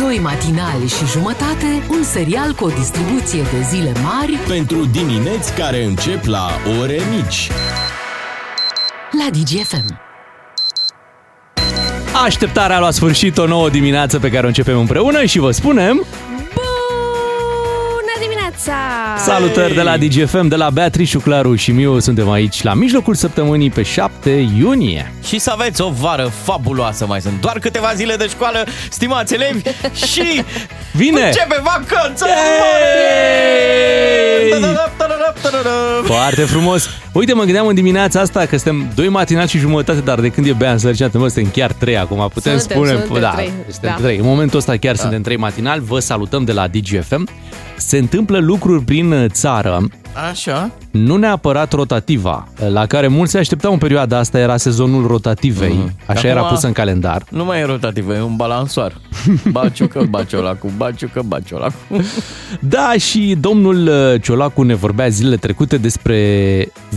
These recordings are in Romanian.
Doi matinali și jumătate, un serial cu o distribuție de zile mari Pentru dimineți care încep la ore mici. la DGFM. Așteptarea a luat sfârșit o nouă dimineață pe care o începem împreună și vă spunem Bună dimineața! salutări de la DGFM, de la Beatrice, Claru și Miu. Suntem aici la mijlocul săptămânii pe 7 iunie. Și să aveți o vară fabuloasă. Mai sunt doar câteva zile de școală, stimați elevi, și Vine! începe vacanța! Yay! Ta-da-da-da-da-da-da. Foarte frumos. Uite, mă gândeam în dimineața asta că suntem doi matinali și jumătate, dar de când e Bea însărcinată, mă, suntem chiar trei acum. Putem Suntem, spune, suntem da, trei, suntem da. trei. În momentul ăsta chiar suntem trei matinali. Vă salutăm de la DGFM. Se întâmplă lucruri prin țară Așa. nu neapărat rotativa, la care mulți se așteptau în perioada asta, era sezonul rotativei, Mhm. așa era Acum- pus în calendar. Nu mai e rotativă, e un balansoar. Baciucă, baciolacu, baciucă, baciolacu. Da, și domnul uh, Ciolacu ne vorbea zilele trecute despre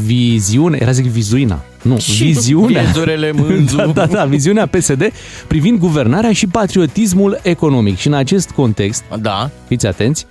viziune, era zic vizuina, nu, viziunea. Viezurele mânzu. Da, da, da, viziunea PSD privind guvernarea și patriotismul economic. Și în acest context, Da. fiți atenți,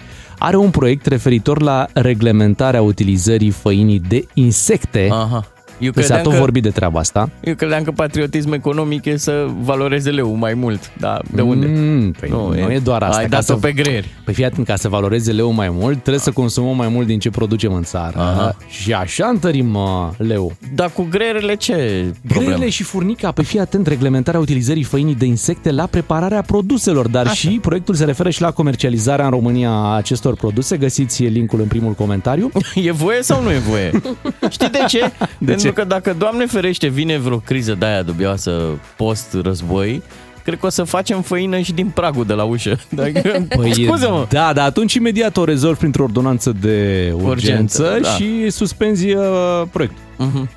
are un proiect referitor la reglementarea utilizării făinii de insecte. Aha. Eu Că s-a credeam tot că, vorbit de treaba asta. eu credeam că patriotism economic e să valoreze leu mai mult. Da, de unde? Mm, păi nu, nu e doar asta. Ai Ca dat-o să- pe greier. Păi fii atent, ca să valoreze leu mai mult, trebuie să consumăm mai mult din ce producem în țară. Aha. Și așa întărim uh, leu. Dar cu greierele ce problemă? Grele și furnica, pe fii atent, reglementarea utilizării făinii de insecte la prepararea produselor, dar Așa. și proiectul se referă și la comercializarea în România a acestor produse. Găsiți linkul în primul comentariu. E voie sau nu e voie? Știi de ce? De Pentru ce? că dacă, Doamne ferește, vine vreo criză de aia dubioasă post-război, cred că o să facem făină și din pragul de la ușă. Dacă... Păi, Scuze-mă! Da, da, atunci imediat o rezolvi printr-o ordonanță de urgență, Urgență, da. și suspenzi uh, proiectul.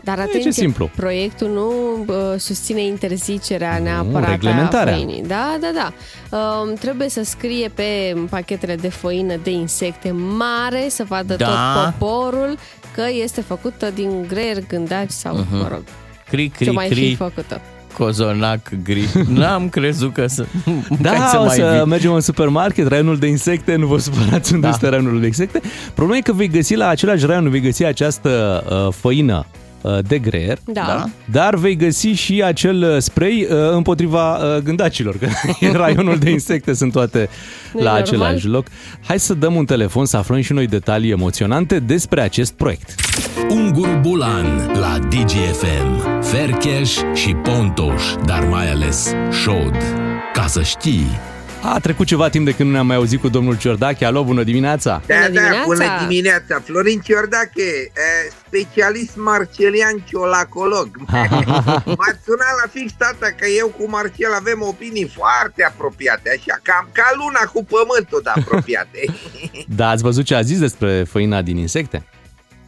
Dar ce atenție, simplu. proiectul nu uh, susține interzicerea neapărat reglementarea. a făinii. Da, da, da. Um, trebuie să scrie pe pachetele de făină de insecte mare, să vadă Da. tot poporul că este făcută din greier, gândaci sau, uh-huh. mă rog, Cri, ce cri, mai fi cri, făcută. cozonac gri. N-am crezut că să... Da, Hai să o mai să vii. mergem în supermarket, raionul de insecte, nu vă supărați unde Da. este raionul de insecte. Problema e că vei găsi la același raion, vei găsi această uh, făină uh, de greier, Da. Da. dar vei găsi și acel uh, spray uh, împotriva uh, gândacilor, că în raionul de insecte sunt toate Nu-i la normal? același loc. Hai să dăm un telefon să aflăm și noi detalii emoționante despre acest proiect. Ungur Bulan la DGFM. Fercheș și Pontoș, dar mai ales Șod. Ca să știi... A trecut ceva timp de când nu ne-am mai auzit cu domnul Ciordache. Alo, bună dimineața! Bună Da, da, dimineața! bună dimineața! Florin Ciordache, eh, specialist marcelian ciolacolog. M-ați sunat la fix, tata, că eu cu Marcel avem opinii foarte apropiate, așa, cam ca luna cu pământul de apropiate. Da, ați văzut ce a zis despre făina din insecte?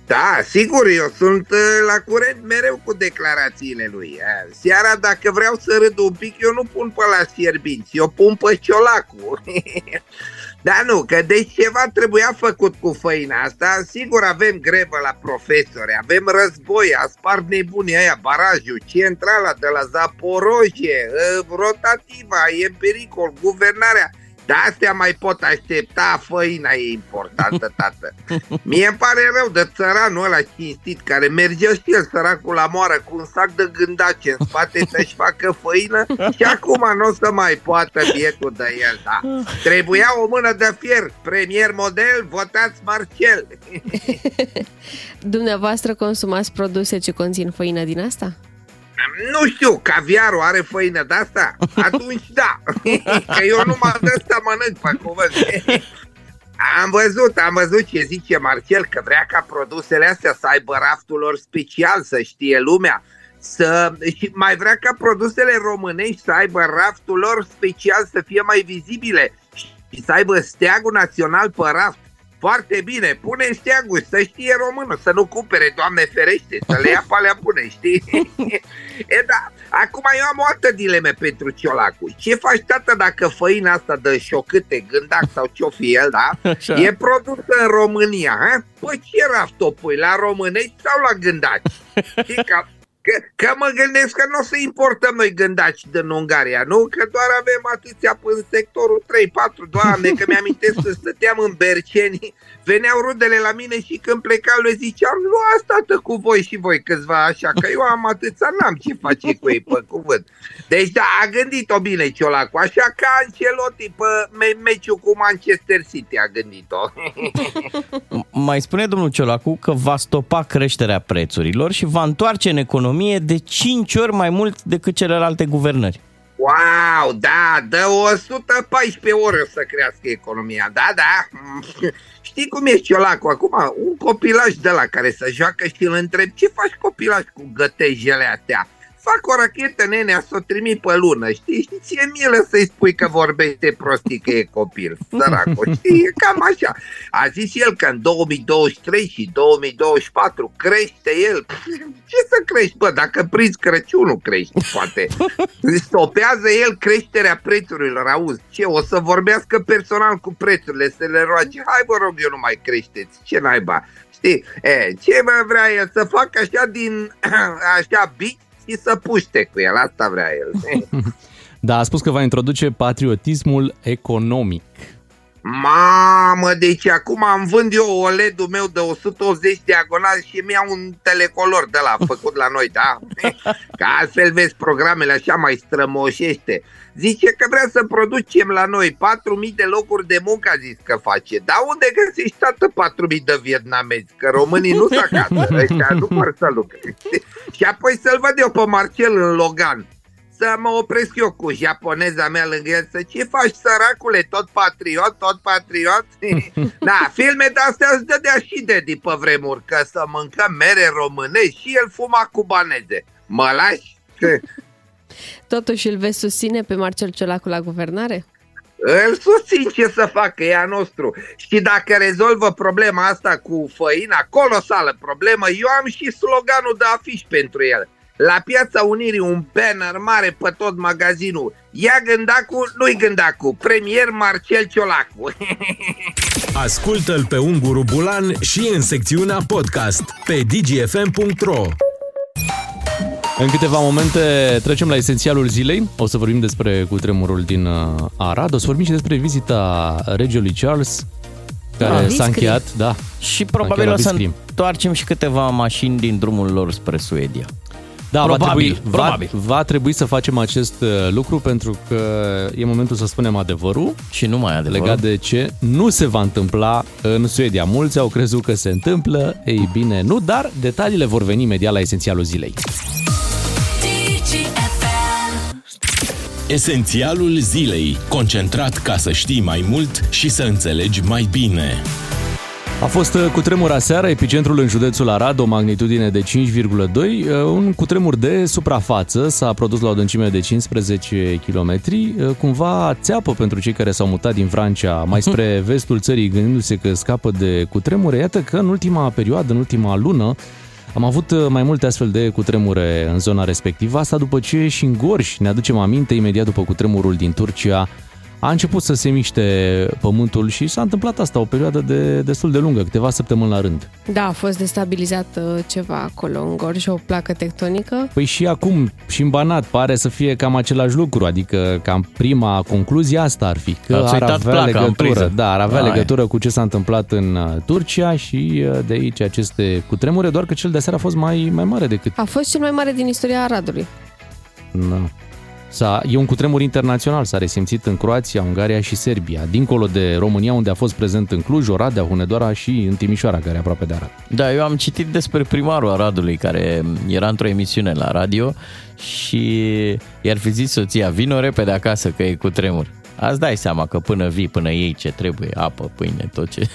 Da, sigur, eu sunt uh, la curent mereu cu declarațiile lui. Uh, Seara, dacă vreau să râd un pic, eu nu pun pe la fierbinți, eu pun pe ciolacu. da, nu, că deci ceva trebuia făcut cu făina asta. Sigur, avem grevă la profesori, avem război, a spart nebunii aia, barajul, centrala de la Zaporoje, uh, rotativa, e în pericol, guvernarea. Da, astea mai pot aștepta, făina e importantă, tată. Mie îmi pare rău de țăranul ăla cinstit care mergea și el săracul la moară cu un sac de gândace în spate să-și facă făină și acum nu o să mai poată bietul de el, da. Trebuia o mână de fier, premier model, votați Marcel. Dumneavoastră consumați produse ce conțin făină din asta? Nu știu, caviarul are făină de asta? Atunci da, că eu numai de asta mănânc pe cuvânt. Am văzut, am văzut ce zice Marcel, că vrea ca produsele astea să aibă raftul lor special, să știe lumea. Să, și mai vrea ca produsele românești să aibă raftul lor special să fie mai vizibile și să aibă steagul național pe raft. Foarte bine, pune steagul, să știe românul, să nu cumpere, Doamne ferește, să le ia pe alea bune, știi? e da, acum eu am o altă dileme pentru Ciolacu. Ce faci, tată, dacă făina asta de șocâte, gândac sau ce-o fi el, da? Așa. E produsă în România, ha? Păi ce raft o pui, la românești sau la gândaci? Știi că Că, că mă gândesc că nu o să importăm noi gândaci din Ungaria, nu? Că doar avem atâția în sectorul 3-4, doamne, că mi-amintesc să stăteam în Berceni, veneau rudele la mine și când plecau le ziceam, nu asta cu voi și voi câțiva așa, că eu am atâția, n-am ce face cu ei pe cuvânt. Deci da, a gândit-o bine Ciolacu, așa ca Ancelotti pe meciul cu Manchester City a gândit-o. Mai spune domnul Ciolacu că va stopa creșterea prețurilor și va întoarce în economie de 5 ori mai mult decât celelalte guvernări. Wow, da, dă 114 ore să crească economia, da, da. Știi cum e Ciolacu acum? Un copilaj de la care să joacă și îl întreb ce faci copilaj cu gătejele astea? Fac o rachetă, nene, să o trimit pe lună, știi? Și ție milă să-i spui că vorbește prostii că e copil, săracu, știi? E cam așa. A zis el că în 2023 și 2024 crește el. Ce să crești, bă? Dacă prinzi Crăciunul crești, poate. Stopează el creșterea prețurilor, auzi? Ce? O să vorbească personal cu prețurile, să le roage. Hai, vă rog, eu nu mai creșteți. Ce naiba? Știi? E, ce mai vrea el? Să facă așa din, așa, bici și să puște cu el, asta vrea el. da, a spus că va introduce patriotismul economic. Mamă, deci acum am vând eu OLED-ul meu de 180 diagonal și mi-au un telecolor de la făcut la noi, da? Ca altfel vezi programele așa mai strămoșește. Zice că vrea să producem la noi 4.000 de locuri de muncă, a zis că face. Dar unde găsești toată 4.000 de vietnamezi? Că românii nu se acasă, ăștia nu vor să lucreze. Și apoi să-l văd eu pe Marcel în Logan să mă opresc eu cu japoneza mea lângă el să ce faci săracule, tot patriot, tot patriot? da, filme de astea îți dădea și de după vremuri, că să mâncăm mere românești și el fuma cubaneze. Mă lași? Totuși îl vezi susține pe Marcel Ciolacu la guvernare? Îl susțin ce să facă, e a nostru. Și dacă rezolvă problema asta cu făina, colosală problemă, eu am și sloganul de afiș pentru el. La Piața Unirii un banner mare pe tot magazinul. Ia Gândacu, nu-i Gândacu, premier Marcel Ciolacu. Ascultă-l pe Unguru Bulan și în secțiunea podcast pe dgfm.ro în câteva momente trecem la esențialul zilei. O să vorbim despre cutremurul din uh, Arad, o să vorbim și despre vizita regelui Charles, care ah, s-a încheiat, da. Și probabil o să întoarcem și câteva mașini din drumul lor spre Suedia. Da, probabil, va, trebui, probabil. Va, va trebui să facem acest uh, lucru pentru că e momentul să spunem adevărul. Și nu mai adevărul. Legat de ce nu se va întâmpla în Suedia. Mulți au crezut că se întâmplă, ei bine, nu, dar detaliile vor veni imediat la esențialul zilei. Esențialul zilei, concentrat ca să știi mai mult și să înțelegi mai bine. A fost uh, cu tremur aseară, epicentrul în județul Arad, o magnitudine de 5,2, uh, un cutremur de suprafață, s-a produs la o adâncime de 15 km, uh, cumva țeapă pentru cei care s-au mutat din Francia mai spre vestul țării gândindu-se că scapă de cutremure. Iată că în ultima perioadă, în ultima lună, am avut mai multe astfel de cutremure în zona respectivă, asta după ce și în Gorj, ne aducem aminte, imediat după cutremurul din Turcia, a început să se miște pământul și s-a întâmplat asta o perioadă de destul de lungă, câteva săptămâni la rând. Da, a fost destabilizat uh, ceva acolo în Gorj, o placă tectonică. Păi și acum, și în Banat, pare să fie cam același lucru, adică cam prima concluzie asta ar fi, că ar avea legătură, da, ar avea Ai. legătură cu ce s-a întâmplat în uh, Turcia și uh, de aici aceste cutremure, doar că cel de aseară a fost mai, mai mare decât... A fost cel mai mare din istoria Aradului. Da. S-a, e un cutremur internațional, s-a resimțit în Croația, Ungaria și Serbia, dincolo de România, unde a fost prezent în Cluj, Oradea, Hunedoara și în Timișoara, care e aproape de Arad. Da, eu am citit despre primarul Aradului, care era într-o emisiune la radio și i-ar fi zis soția, vino repede acasă că e cu tremur. Ați dai seama că până vii, până ei ce trebuie, apă, pâine, tot ce...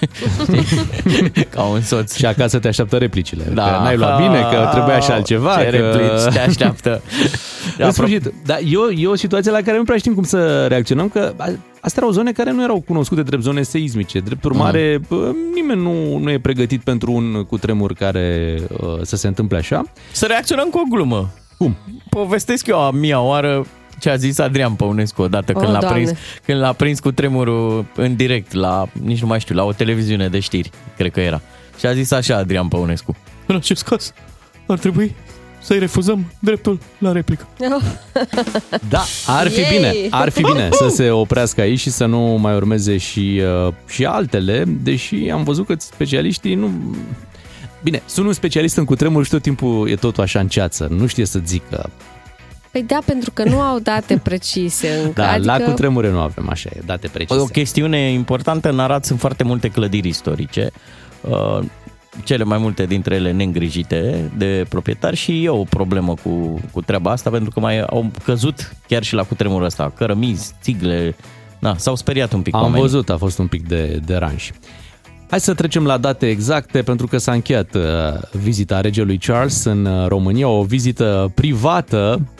Ca un soț. Și acasă te așteaptă replicile. Da. Că n-ai luat bine, că trebuia și altceva. Ce că... replici te așteaptă. În sfârșit, dar e o, e o situație la care nu prea știm cum să reacționăm, că astea erau zone care nu erau cunoscute drept zone seismice. Drept urmare, mm. nimeni nu, nu e pregătit pentru un cutremur care uh, să se întâmple așa. Să reacționăm cu o glumă. Cum? Povestesc eu a mia oară ce a zis Adrian Păunescu odată când, oh, l-a prins, când l-a prins cu tremurul în direct la, nici nu mai știu, la o televiziune de știri, cred că era. Și a zis așa Adrian Păunescu. În acest caz ar trebui să-i refuzăm dreptul la replică. Da, ar fi Yay! bine, ar fi bine să se oprească aici și să nu mai urmeze și, uh, și altele, deși am văzut că specialiștii nu... Bine, sunt un specialist în cutremur și tot timpul e totul așa în ceață, nu știe să zică. Păi da, pentru că nu au date precise încă. Da, adică... la cutremure nu avem așa, e, date precise. O chestiune importantă, în Arad sunt foarte multe clădiri istorice, uh, cele mai multe dintre ele neîngrijite de proprietari și e o problemă cu, cu treaba asta, pentru că mai au căzut chiar și la cutremurul ăsta, cărămizi, țigle, na, s-au speriat un pic Am oamenii. văzut, a fost un pic de deranj. Hai să trecem la date exacte, pentru că s-a încheiat uh, vizita regelui Charles în uh, România, o vizită privată, uh,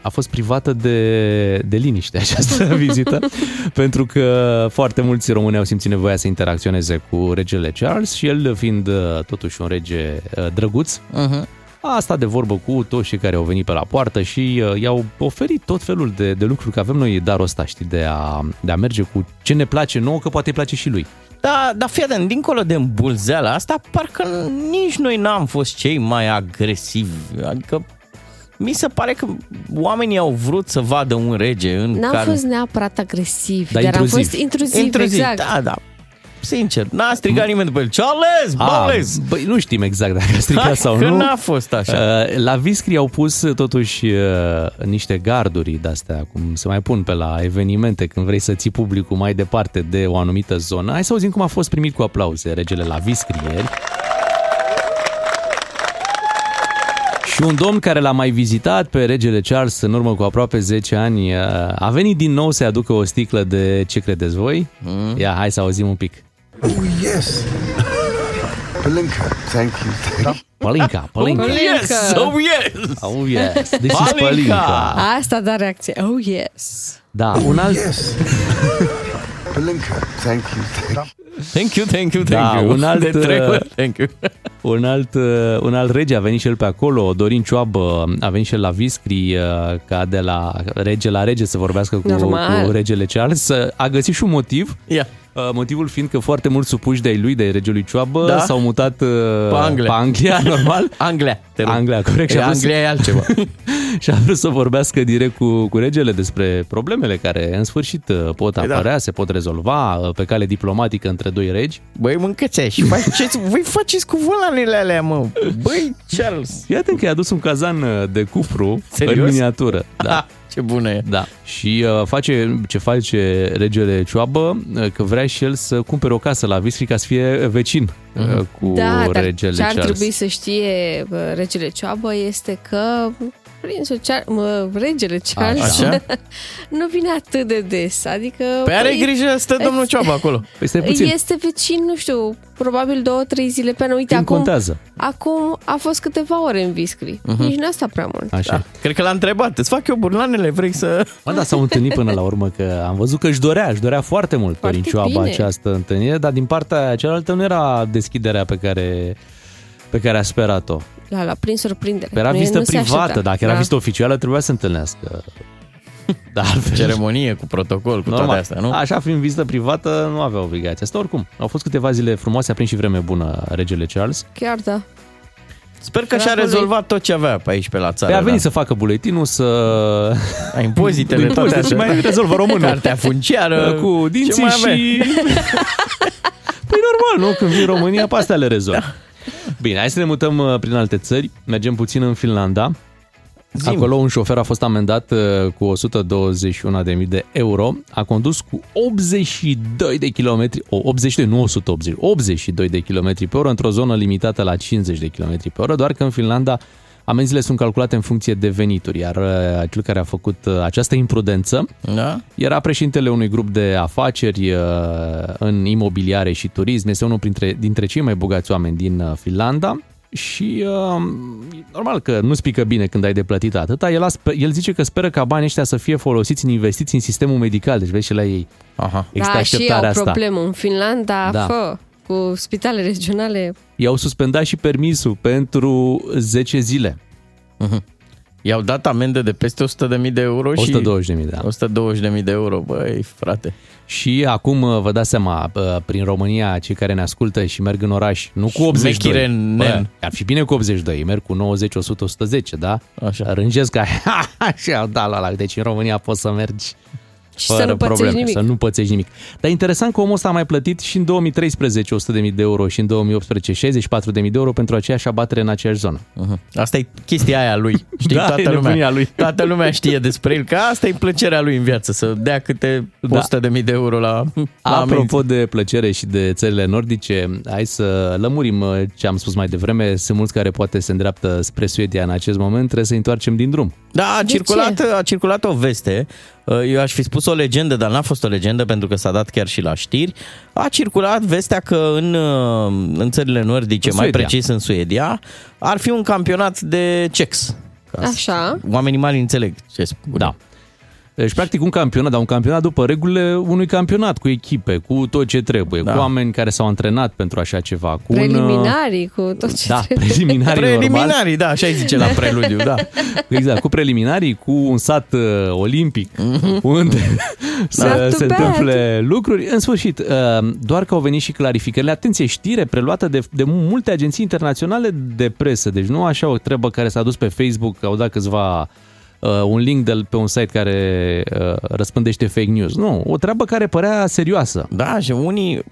a fost privată de, de liniște această vizită, pentru că foarte mulți români au simțit nevoia să interacționeze cu regele Charles și el fiind uh, totuși un rege uh, drăguț, Uh-huh. a stat de vorbă cu toți cei care au venit pe la poartă și uh, i-au oferit tot felul de, de lucruri, că avem noi darul ăsta, știi, de a, de a merge cu ce ne place nouă, că poate îi place și lui. Da, dar fii atent, dincolo de îmbulzeala asta, parcă nici noi n-am fost cei mai agresivi. Adică mi se pare că oamenii au vrut să vadă un rege în N-am care... fost neapărat agresiv, Dar dar, am intruziv. fost intruziv, intruziv. exact. Da, da. Sincer, n-a strigat nimeni după el. Charles, Charles! Ah, băi, nu știm exact dacă a strigat Hai sau că nu. n-a fost așa. Uh, La Viscri au pus totuși uh, niște garduri de-astea, cum se mai pun pe la evenimente când vrei să ții publicul mai departe de o anumită zonă. Hai să auzim cum a fost primit cu aplauze regele la Viscri ieri. Și un domn care l-a mai vizitat pe regele Charles în urmă cu aproape 10 ani uh, a venit din nou să-i aducă o sticlă de ce credeți voi? Mm. Ia, hai să auzim un pic. Oh, yes. Palinka, thank you. Thank Palinka, Palinka. yes, oh yes! Oh yes, this is Palinka. Palinka. Asta da reacție. Oh, yes. Da, un alt, Yes. Palinka, thank you. Thank Thank you, thank you, thank Da, you. un alt, De trei uh, ori, thank you. un alt, uh, un alt rege a venit și el pe acolo, Dorin Cioabă, a venit și el la Viscri, uh, ca de la rege la rege să vorbească cu, Normal. cu regele Charles. A găsit și un motiv, Ia. Uh, motivul fiind că foarte mulți supuși de-ai lui, de regelui Cioabă, Da? s-au mutat uh, Pe Anglia. pe Anglia, normal. Anglia, te rog. Anglia, corect. Și E, a vrut să- Anglia e altceva. și a vrut să vorbească direct cu, cu regele despre problemele care în sfârșit uh, pot Păi da. apărea, se pot rezolva uh, pe cale diplomatică între doi regi. Băi, mâncați și faceți, voi faceți cu volanele alea, mă. Băi, Charles. Iată că i-a adus un cazan uh, de cupru Serios? în miniatură. Da. Ah, ce bună e. Da. Și uh, face ce face regele Cioabă, uh, că vrea și el să cumpere o casă la Viscri ca să fie vecin uh, cu Da, dar regele ce ar Charles. trebui să știe bă, regele Cioabă este că prințul Char- mă, regele Charles Așa? nu vine atât de des. Adică Pe are păi, grijă, stă domnul Cioaba acolo. Păi stai puțin, este vecin, nu știu, probabil două, trei zile pe an. Uite, timp acum, contează. acum a fost câteva ore în Viscri. Nici n-a stat prea mult. Așa. Da. Cred că l-a întrebat, îți fac eu burlanele, vrei să... Mă, da, s-au întâlnit până la urmă că am văzut că își dorea, își dorea foarte mult Foarte Dorin Cioaba bine. această întâlnire, dar din partea cealaltă nu era deschiderea pe care pe care a sperat-o. L-a, l-a prins surprindere. Era Nu e- vizită nu se privată, aștepta. dacă era Da. vizită oficială trebuia să întâlnească. Dar altfel- Ceremonie cu protocol, cu toate astea, nu? Așa fiind vizită privată, nu avea obligația asta. Oricum, au fost câteva zile frumoase, a prins și vreme bună regele Charles. Chiar da. Sper că și-a Dracului. rezolvat tot ce avea pe aici, pe la țară. Păi a venit da. să facă buletinul, să... A, impozitele, Impozite toate și astea. mai rezolvă românul. Cartea funciară. cu Ce dinții mai avea? și... păi normal, nu? Când vin România, pe astea le rezolv. Bine, hai să ne mutăm uh, prin alte țări. Mergem puțin în Finlanda. Zim. Acolo un șofer a fost amendat uh, cu 121.000 de euro. A condus cu 82 de kilometri, o, 82, nu 180, 82 de kilometri pe oră într-o zonă limitată la 50 de kilometri pe oră, doar că în Finlanda amenziile sunt calculate în funcție de venituri, iar uh, cel care a făcut uh, această imprudență Da? era președintele unui grup de afaceri uh, în imobiliare și turism. Este unul printre, dintre cei mai bogați oameni din uh, Finlanda și uh, normal că nu spică bine când ai de plătit atâta. El, a, spe- el zice că speră ca banii ăștia să fie folosiți în investiții în sistemul medical. Deci vezi și la ei Aha. există da, și au așteptarea asta. problemă în Finlanda, Da. da. fă, cu spitale regionale. I-au suspendat și permisul pentru 10 zile. Mhm. I-au dat amendă de peste 100.000 de euro și... 120.000, da. 120.000 de euro, băi, frate. Și acum uh, vă dați seama, uh, prin România, cei care ne ascultă și merg în oraș, nu cu 82. Șmechire nen. Bă, ar fi bine cu 82, merg cu 90, 100, 110, da? Așa. Rângesc ca așa, da, la, la, deci în România poți să mergi Și să nu pățești nimic. Să nu pățești nimic. Dar interesant că omul ăsta a mai plătit și în 2013 100.000 de euro și în 2018 64.000 de euro pentru aceeași abatere în aceeași zonă. Uh-huh. Asta e chestia aia lui. Știi, Da, e toată, nebunia lumea, lui. toată lumea știe despre el, că asta e plăcerea lui în viață, să dea câte Da. 100.000 de euro la, la amenzi. Apropo de plăcere și de țările nordice, hai să lămurim uh, ce am spus mai devreme. Sunt mulți care poate se îndreaptă spre Suedia în acest moment, trebuie să întoarcem din drum. Da, a circulat, a circulat o veste, eu aș fi spus o legendă, dar n-a fost o legendă pentru că s-a dat chiar și la știri. A circulat vestea că în, în țările nordice, În mai Suedia. precis în Suedia, ar fi un campionat de cex. Ca să- Așa. Oamenii mari înțeleg ce spun. Da. Deci, practic, un campionat, dar un campionat după regulile unui campionat, cu echipe, cu tot ce trebuie, Da. cu oameni care s-au antrenat pentru așa ceva. Cu Un, Preliminarii cu tot ce da, trebuie. preliminarii, normal. Preliminarii, da, așa îi zice la preludiu, da. Exact, cu preliminarii, cu un sat uh, olimpic, unde să Not too se bad. întâmple lucruri. În sfârșit, uh, doar că au venit și clarificările. Atenție, știre preluată de, de multe agenții internaționale de presă, deci nu așa o treabă care s-a dus pe Facebook, au dat câțiva uh, un link de, pe un site care uh, răspândește fake news. Nu, o treabă care părea serioasă. Da, și unii,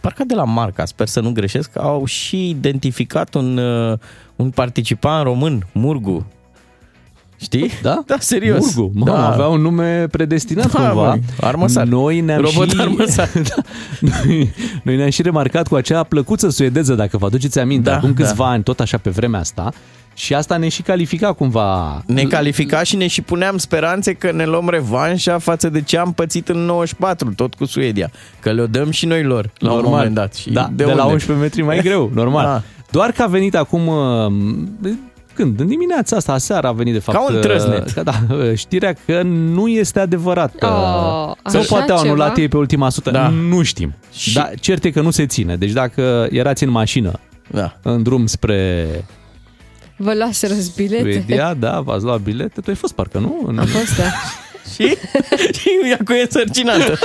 parcă de la Marca, sper să nu greșesc, au și identificat un, uh, un participant român, Murgu. Știi? Da? Da, serios. Murgu, mamă, da. avea un nume predestinat Da, cumva. măi, armăsar. Noi ne-am Robot și... armăsar. da, noi, noi ne-am și remarcat cu acea plăcuță suedeză, dacă vă aduceți aminte, Da, acum câțiva da. ani, tot așa pe vremea asta. Și asta ne și califica cumva. Ne califica și ne și puneam speranțe că ne luăm revanșa față de ce am pățit în 94, tot cu Suedia. Că le-o dăm și noi lor, la un moment dat. Și da, de, de, de la unde? 11 metri mai greu, normal. Da. Doar că a venit acum... uh, Când? În dimineața asta, aseară a venit de fapt... Ca un uh, trăsnet. că Da, uh, știrea că nu este adevărat. Oh, Sau așa poate au ceva? anulat ei pe ultima sută. Da. Nu știm. Și- Dar cert e că nu se ține. Deci dacă erați în mașină, Da. în drum spre Vă luaseră bilete? Suedia, da, v-ați luat bilete, tu ai fost parcă, nu? În... A fost, da. Și? și ea cu e însărcinată.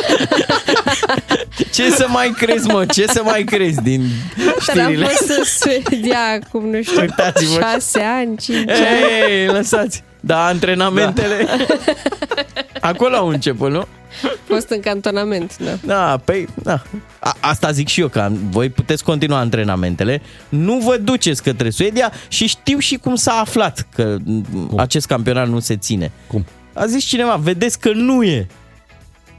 Ce să mai crezi, mă? Ce să mai crezi din Dar am știrile? fost în Suedia acum, nu știu, Uitați-vă. șase ani, cinci ani. Ei, lăsați. Da, antrenamentele. Acolo au început, nu? fost în cantonament, da. Da, păi, da. A, asta zic și eu, că voi puteți continua antrenamentele, nu vă duceți către Suedia și știu și cum s-a aflat că cum? acest campionat nu se ține. Cum? A zis cineva, vedeți că nu e.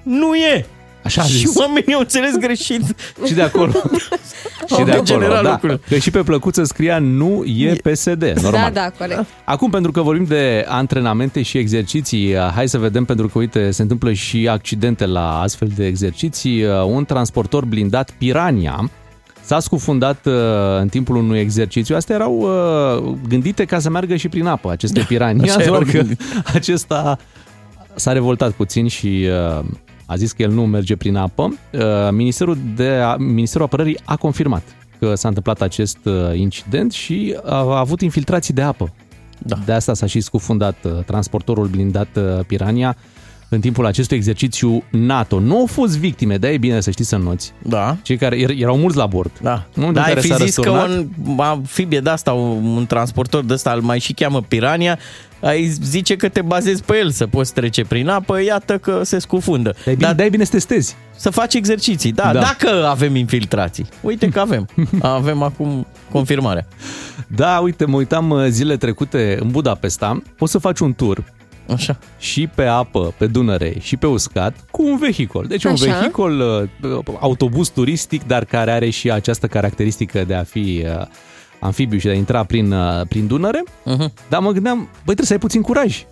Nu e. Așa a și zis. oamenii au înțeles greșit. Și de acolo. și Au de acolo, degenerat da. lucrurile. Că și pe plăcuță scria nu e PSD, normal. Da, da, corect. Acum, pentru că vorbim de antrenamente și exerciții, hai să vedem, pentru că, uite, se întâmplă și accidente la astfel de exerciții. Un transportor blindat Pirania s-a scufundat uh, în timpul unui exercițiu. Astea erau uh, gândite ca să meargă și prin apă, aceste Pirania, așa erau doar că gândite. acesta s-a revoltat puțin și uh, a zis că el nu merge prin apă. Uh, Ministerul, de, Ministerul Apărării a confirmat că s-a întâmplat acest uh, incident și a, a avut infiltrații de apă. Da. De asta s-a și scufundat uh, transportorul blindat uh, Pirania în timpul acestui exercițiu NATO. Nu au fost victime, dar e bine să știți să noți. Da. Cei care er- erau mulți la bord. Da, În momentul da în ai care fi s-a zis că răsturnat- un amfibie de asta, un, un transportor de ăsta, îl mai și cheamă Pirania, ai zice că te bazezi pe el să poți trece prin apă, iată că se scufundă. Dar e bine, Dar dar e bine să testezi. să faci exerciții, da, Da. da, dacă avem infiltrații. Uite că avem. Avem acum confirmarea. Da, uite, mă uitam uh, zile trecute în Budapesta. Poți să faci un tur Așa. și pe apă, pe Dunăre și pe uscat cu un vehicol. Deci un Așa. vehicol, uh, autobuz turistic, dar care are și această caracteristică de a fi uh, amfibiu și de a intra prin, uh, prin Dunăre. Uh-huh. Dar mă gândeam, băi, trebuie să ai puțin curaj.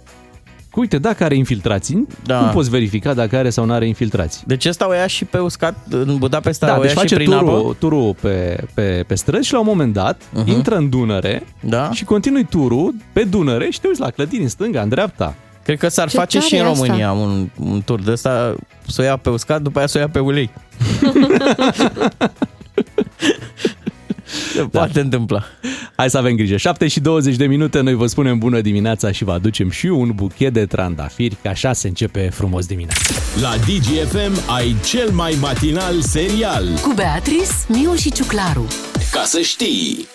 Că uite, dacă are infiltrații, Da. cum poți verifica dacă are sau nu are infiltrații? Deci ăsta o ia și pe uscat în Budapesta, Da, o deci ia și face prin turul, apă. turul pe, pe, pe străzi și la un moment dat uh-huh. intră în Dunăre Da. și continui turul pe Dunăre și te uiți la clădini în stânga, în dreapta. Cred că s-ar Ce face tare și în e asta. România un, un tur de ăsta, să o ia pe uscat, după aia să o ia pe ulei. Se poate întâmpla. Hai să avem grijă. 7 și 20 de minute, noi vă spunem bună dimineața și vă aducem și un buchet de trandafiri, că așa se începe frumos dimineața. La DGFM ai cel mai matinal serial. Cu Beatrice, Miu și Ciuclaru. Ca să știi!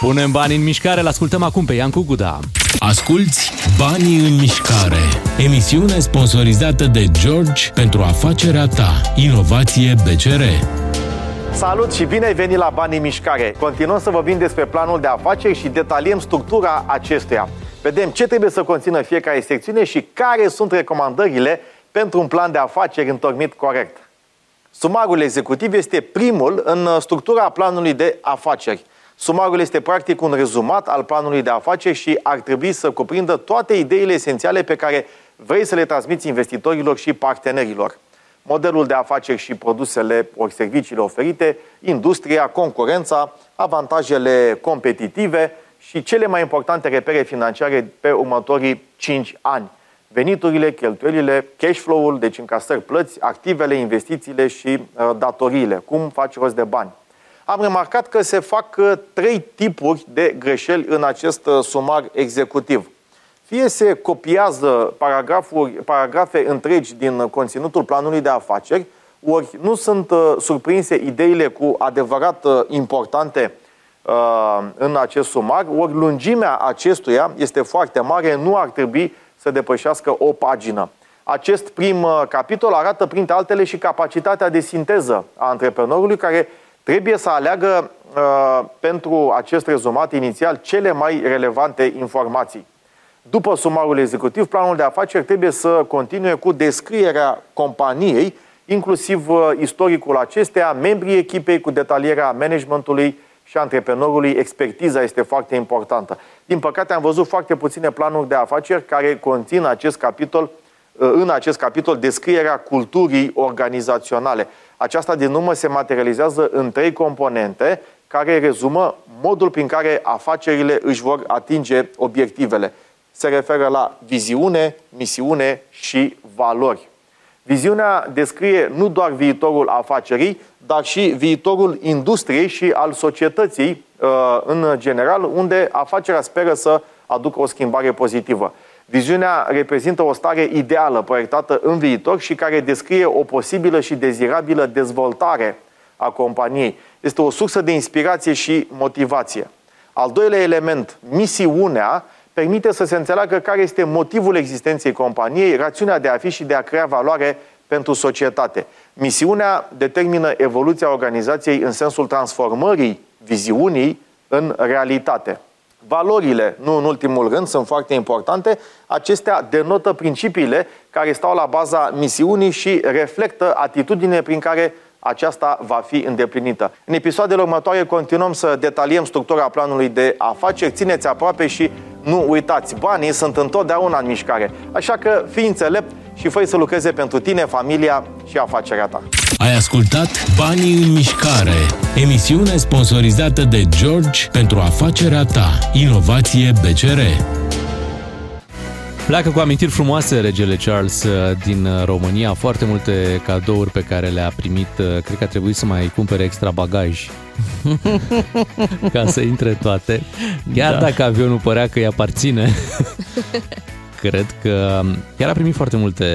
Punem bani în mișcare, l-ascultăm acum pe Iancu Guda. Asculți Banii în mișcare. Emisiune sponsorizată de George pentru afacerea ta. Inovație BCR. Salut și bine ai venit la Banii în Mișcare! Continuăm să vorbim despre planul de afaceri și detaliem structura acestuia. Vedem ce trebuie să conțină fiecare secțiune și care sunt recomandările pentru un plan de afaceri întocmit corect. Sumarul executiv este primul în structura planului de afaceri. Sumarul este practic un rezumat al planului de afaceri și ar trebui să cuprindă toate ideile esențiale pe care vrei să le transmiți investitorilor și partenerilor. Modelul de afaceri și produsele ori serviciile oferite, industria, concurența, avantajele competitive și cele mai importante repere financiare pe următorii 5 ani. Veniturile, cheltuielile, cash flow-ul, deci încasări plăți, activele, investițiile și uh, datoriile. Cum faci rost de bani am remarcat că se fac uh, trei tipuri de greșeli în acest uh, sumar executiv. Fie se copiază paragrafe întregi din conținutul planului de afaceri, ori nu sunt uh, surprinse ideile cu adevărat importante în acest sumar, ori lungimea acestuia este foarte mare, nu ar trebui să depășească o pagină. Acest prim capitol arată, printre altele, și capacitatea de sinteză a antreprenorului, care trebuie să aleagă uh, pentru acest rezumat inițial cele mai relevante informații. După sumarul executiv, planul de afaceri trebuie să continue cu descrierea companiei, inclusiv uh, istoricul acesteia, membrii echipei cu detalierea managementului și antreprenorului. Expertiza este foarte importantă. Din păcate am văzut foarte puține planuri de afaceri care conțin acest capitol, uh, în acest capitol descrierea culturii organizaționale. Aceasta din urmă se materializează în trei componente care rezumă modul prin care afacerile își vor atinge obiectivele. Se referă la viziune, misiune și valori. Viziunea descrie nu doar viitorul afacerii, dar și viitorul industriei și al societății uh, în general, unde afacerea speră să aducă o schimbare pozitivă. Viziunea reprezintă o stare ideală proiectată în viitor și care descrie o posibilă și dezirabilă dezvoltare a companiei. Este o sursă de inspirație și motivație. Al doilea element, misiunea, permite să se înțeleagă care este motivul existenței companiei, rațiunea de a fi și de a crea valoare pentru societate. Misiunea determină evoluția organizației în sensul transformării viziunii în realitate. Valorile, nu în ultimul rând, sunt foarte importante. Acestea denotă principiile care stau la baza misiunii și reflectă atitudine prin care aceasta va fi îndeplinită. În episoadele următoare continuăm să detaliem structura planului de afaceri. Țineți aproape și nu uitați, banii sunt întotdeauna în mișcare. Așa că fii înțelept și fă să lucreze pentru tine, familia și afacerea ta. Ai ascultat Banii în mișcare, emisiune sponsorizată de George pentru afacerea ta. Inovație BCR. Pleacă cu amintiri frumoase regele Charles uh, din uh, România, foarte multe cadouri pe care le-a primit, uh, cred că a trebuit să mai cumpere extra bagaj ca să intre toate. Chiar da. dacă avionul părea că îi aparține, cred că chiar a primit foarte multe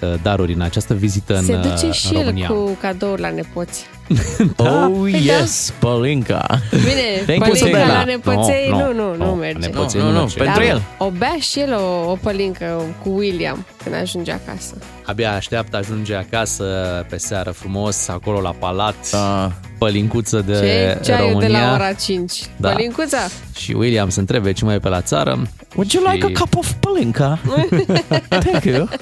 uh, daruri în această vizită Se în duce uh, și România. el cu cadouri la nepoți. Oh, Păi da. yes, Pălinca. Bine, Thank you, pălinca Stella. la nepoței, No, nu, no, nu, nu no, merge. nepoței Nu, nu nu, merge. pentru Dar el. O bea și el o, o pălincă cu William când ajunge acasă. Abia așteaptă, ajunge acasă pe seară frumos, acolo la palat, Da. pălincuță de Ce ceaiul România. de la ora 5? Da. Pălincuța? Și William se întrebe ce mai e pe la țară. Would you like a Și- cup of Pălinca? Thank you.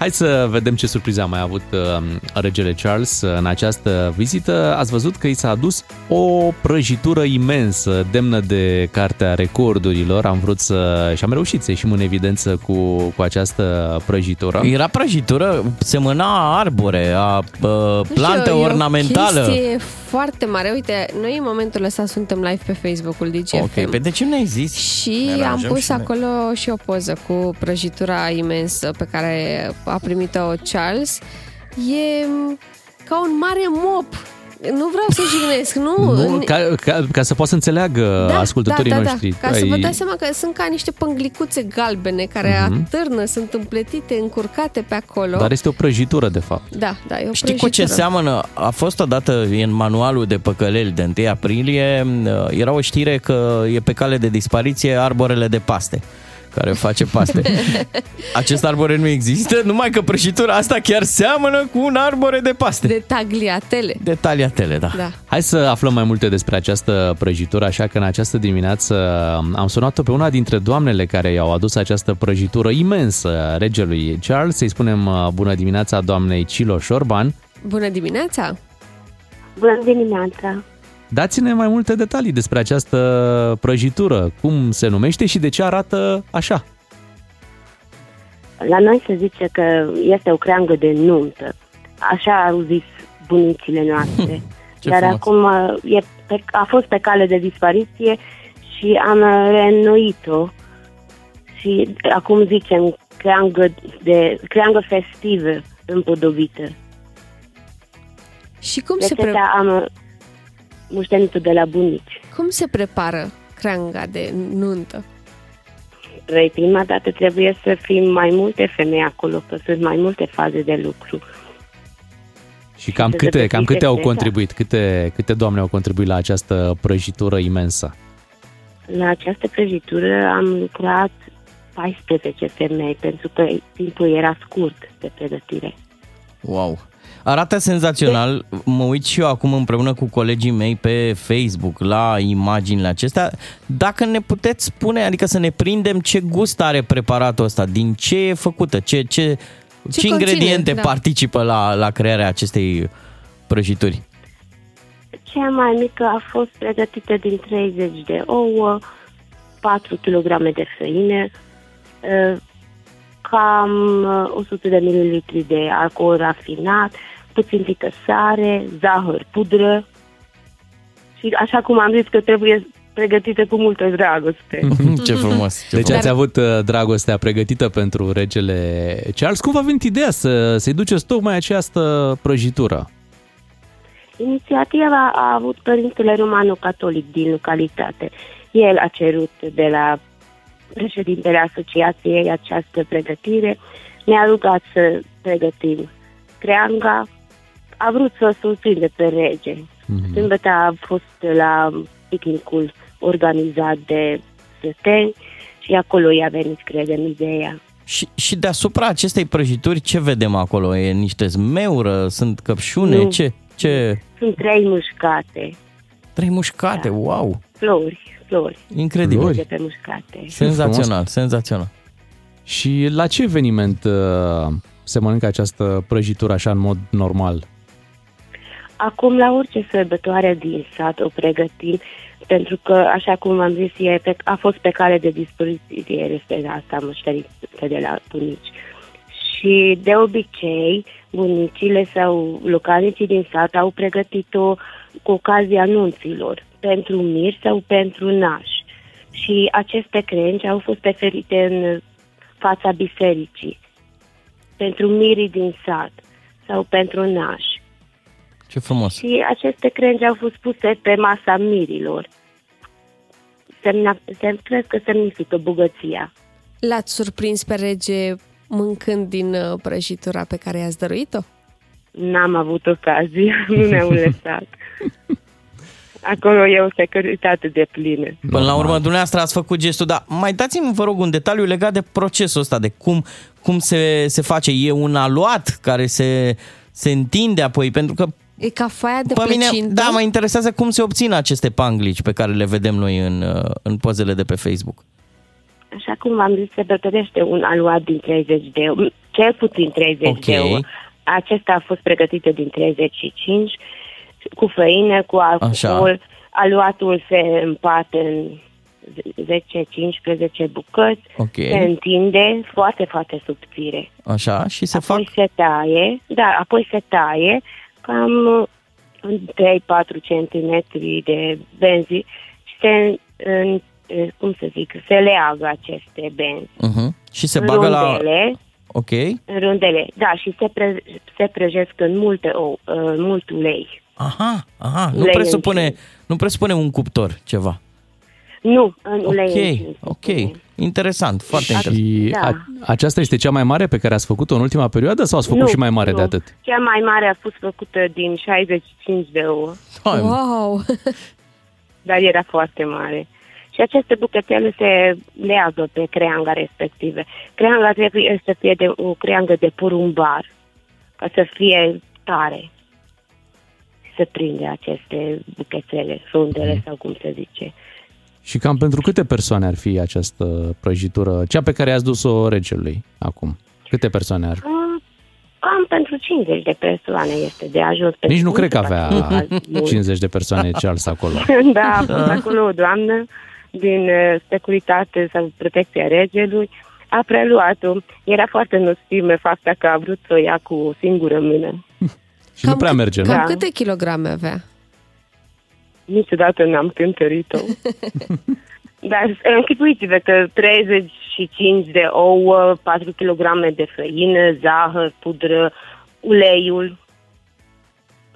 Hai să vedem ce surpriză a mai avut uh, regele Charles uh, în această vizită. Ați văzut că i s-a adus o prăjitură imensă, demnă de Cartea Recordurilor. Am vrut să... și am reușit să ieșim în evidență cu, cu această prăjitură. Era prăjitură, semăna arbore, a uh, Nu plantă știu, e ornamentală. o chestie foarte mare. Uite, noi în momentul ăsta suntem live pe Facebook-ul DGFM. Ok, pe de ce nu ai zis? Și Ne am aranjăm pus și noi. acolo și o poză cu prăjitura imensă pe care a primit-o Charles. E ca un mare mop Nu vreau să jignesc, nu. Nu, ca, ca, ca să poată să înțeleagă da, ascultătorii da, da, noștri. Da, ca să vă dați seama că sunt ca niște pânglicuțe galbene care Mhm. atârnă, sunt împletite, încurcate pe acolo. Dar este o prăjitură, de fapt. Da, da, e o Știi cu ce prăjitură. seamănă? A fost odată în manualul de păcăleli de 1 aprilie, era o știre că e pe cale de dispariție arborele de paste care face paste. Acest arbore nu există, numai că prăjitura asta chiar seamănă cu un arbore de paste. De tagliatele. De taliatele, da. Da. Hai să aflăm mai multe despre această prăjitură, așa că în această dimineață am sunat-o pe una dintre doamnele care i-au adus această prăjitură imensă regelui Charles. Să-i spunem uh, bună dimineața doamnei Ciloș Șorban. Bună dimineața! Bună dimineața! Dați-ne mai multe detalii despre această prăjitură, cum se numește și de ce arată așa. La noi se zice că este o creangă de nuntă. Așa au zis bunicile noastre. Ce Dar frumos. acum uh, e pe, a fost pe cale de dispariție și am uh, reînnoit-o. Și acum zicem creangă, de, creangă festivă împodobită. Și cum se, Rețeta pre- am uh, moștenit-o de la bunici. cum se prepară creanga de nuntă? Păi, prima dată trebuie să fim mai multe femei acolo, că sunt mai multe faze de lucru. Și cam De câte, cam câte au rețeta. contribuit, câte, câte doamne au contribuit la această prăjitură imensă? La această prăjitură am lucrat 14 femei, pentru că timpul era scurt de pregătire. Wow! Arată senzațional. Mă uit și eu acum împreună cu colegii mei pe Facebook la imaginile acestea. Dacă ne puteți spune, adică să ne prindem ce gust are preparatul ăsta, din ce e făcută, ce, ce, ce, ce conține, ingrediente da. participă la, la crearea acestei prăjituri. Cea mai mică a fost pregătită din 30 de ouă, 4 kg de făină, eh, cam eh, 100 de ml de alcool rafinat, puțin pică sare, zahăr, pudră și așa cum am zis că trebuie pregătită cu multă dragoste. ce frumos! Ce Deci frumos. ați avut uh, dragostea pregătită pentru regele Charles. Cum v-a venit ideea să, să-i duceți tocmai această prăjitură? Inițiativa a avut părintele romano-catolic din localitate. El a cerut de la președintele asociației această pregătire, ne-a rugat să pregătim creanga, a vrut să o surprinde pe rege. Mhm. Sâmbătă a fost la picnicul organizat de săteni și acolo i-a venit, credem, ideea. Și, și deasupra acestei prăjituri ce vedem acolo? E niște zmeură, sunt căpșune, Nu. ce? ce? Sunt trei mușcate, Trei mușcate, wow! flori, flori, Incredibil! Flori? de pe mușcate. Senzațional, senzațional. Și la ce eveniment uh, se mănâncă această prăjitură așa în mod normal? Acum, la orice sărbătoare din sat o pregătim, pentru că, așa cum am zis, e pe, a fost pe cale de dispariție, este asta moștenită de la bunici. Și, de obicei, bunicile sau localnicii din sat au pregătit-o cu ocazia anunților, pentru mir sau pentru nași. Și aceste crengi au fost preferite în fața bisericii, pentru mirii din sat sau pentru nași. Ce frumos! Și aceste crengi au fost puse pe masa mirilor. Semna, sem, cred că semnifică bogăția. L-ați surprins pe rege mâncând din uh, prăjitura pe care i-ați dăruit-o? N-am avut ocazie, nu ne-au lăsat. Acolo e o securitate de plină. Până la urmă, dumneavoastră ați făcut gestul, dar mai dați-mi, vă rog, un detaliu legat de procesul ăsta, de cum, cum se, se face. E un aluat care se, se întinde apoi, pentru că E ca foaia de pe mine, plăcintă? da, mă interesează cum se obțin aceste panglici pe care le vedem noi în, uh, în pozele de pe Facebook. Așa cum am zis, se pregătește un aluat din 30 de euro, cel puțin 30 Ok. de euro. Acesta a fost pregătit din 35, cu făină, cu alcool. Așa. Aluatul se împarte în 10-15 bucăți, Ok. se întinde foarte, foarte subțire. Așa, și se apoi fac... se taie, da, apoi se taie cam uh, 3-4 cm de benzi și se, în, uh, cum să zic, se leagă aceste benzi. Uh-huh. Și se În bagă la... rundele, Ok, în rundele, da, și se, pre, se prăjesc în multe ou, uh, mult ulei. Aha, aha. Nu Ulei presupune, încins. nu presupune un cuptor, ceva. Nu, în ulei Ok, încins. ok. Interesant, foarte interesant. Și Da. a, aceasta este cea mai mare pe care ați făcut-o în ultima perioadă sau ați făcut Nu, și mai mare nu. de atât? Cea mai mare a fost făcută din 65 de ouă, Hai, Wow! dar era foarte mare. Și aceste bucățele se leagă pe creanga respective. Creanga trebuie să fie de, o creangă de porumbar, ca să fie tare. Să prinde aceste bucățele, frundele sau cum se zice. Și cam pentru câte persoane ar fi această prăjitură, cea pe care ați dus-o regelui acum? Câte persoane ar fi? Ah, Cam pentru 50 de persoane este de ajuns. Nici nu pentru cred că multe avea persoane. 50 de persoane ceals acolo. da, a fost acolo o doamnă din uh, securitate sau protecția regelui. A preluat-o. Era foarte nocivă fapta că a vrut să o ia cu o singură mână. Și nu prea merge, nu? Cam Da. câte kilograme avea? Niciodată n-am cântărit-o. Dar închipuiți-vă că 35 de ouă, 4 kg de făină, zahăr, pudră, uleiul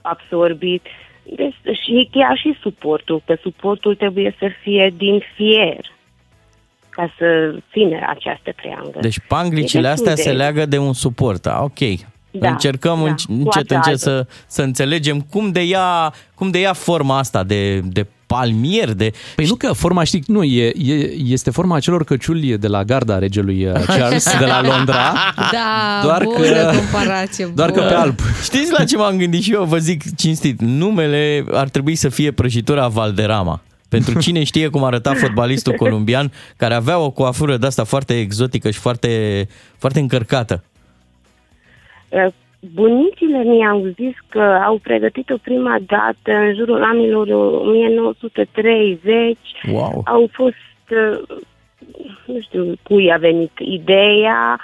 absorbit. Deci, și chiar și suportul, că suportul trebuie să fie din fier ca să țină această creangă. Deci panglicile E astea destul se de- leagă de un suport. A, ok. Da, Încercăm da, înc- cu încet, încet ațadă. să, să înțelegem cum de ia, cum de ia forma asta de, de palmier, de... Păi nu că forma, știi, nu, e, e, este forma acelor căciuli de la garda regelui uh, Charles de la Londra, Da, Doar bună că- comparație. doar că bună. pe alb. Știți la ce m-am gândit și eu? Vă zic cinstit, numele ar trebui să fie prăjitura Valderrama. Pentru cine știe cum arăta fotbalistul colombian care avea o coafură de asta foarte exotică și foarte, foarte încărcată. Uh, Bunicile mi-au zis că au pregătit-o prima dată în jurul anilor 1930. Wow. Au fost, uh, nu știu cui a venit ideea,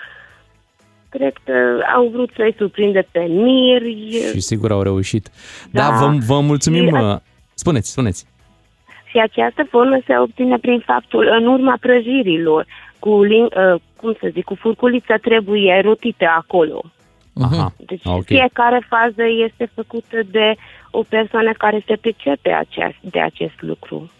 cred că au vrut să-i surprinde pe miri Și sigur au reușit. Da, Da. vă, vă mulțumim. Și a- uh, Spuneți, spuneți. și această formă se obține prin faptul, în urma prăjirilor, cu, lin- uh, cum să zic, cu furculița trebuie rotită acolo. Aha, Deci ok. fiecare fază este făcută de o persoană care se pricepe acest, de acest lucru.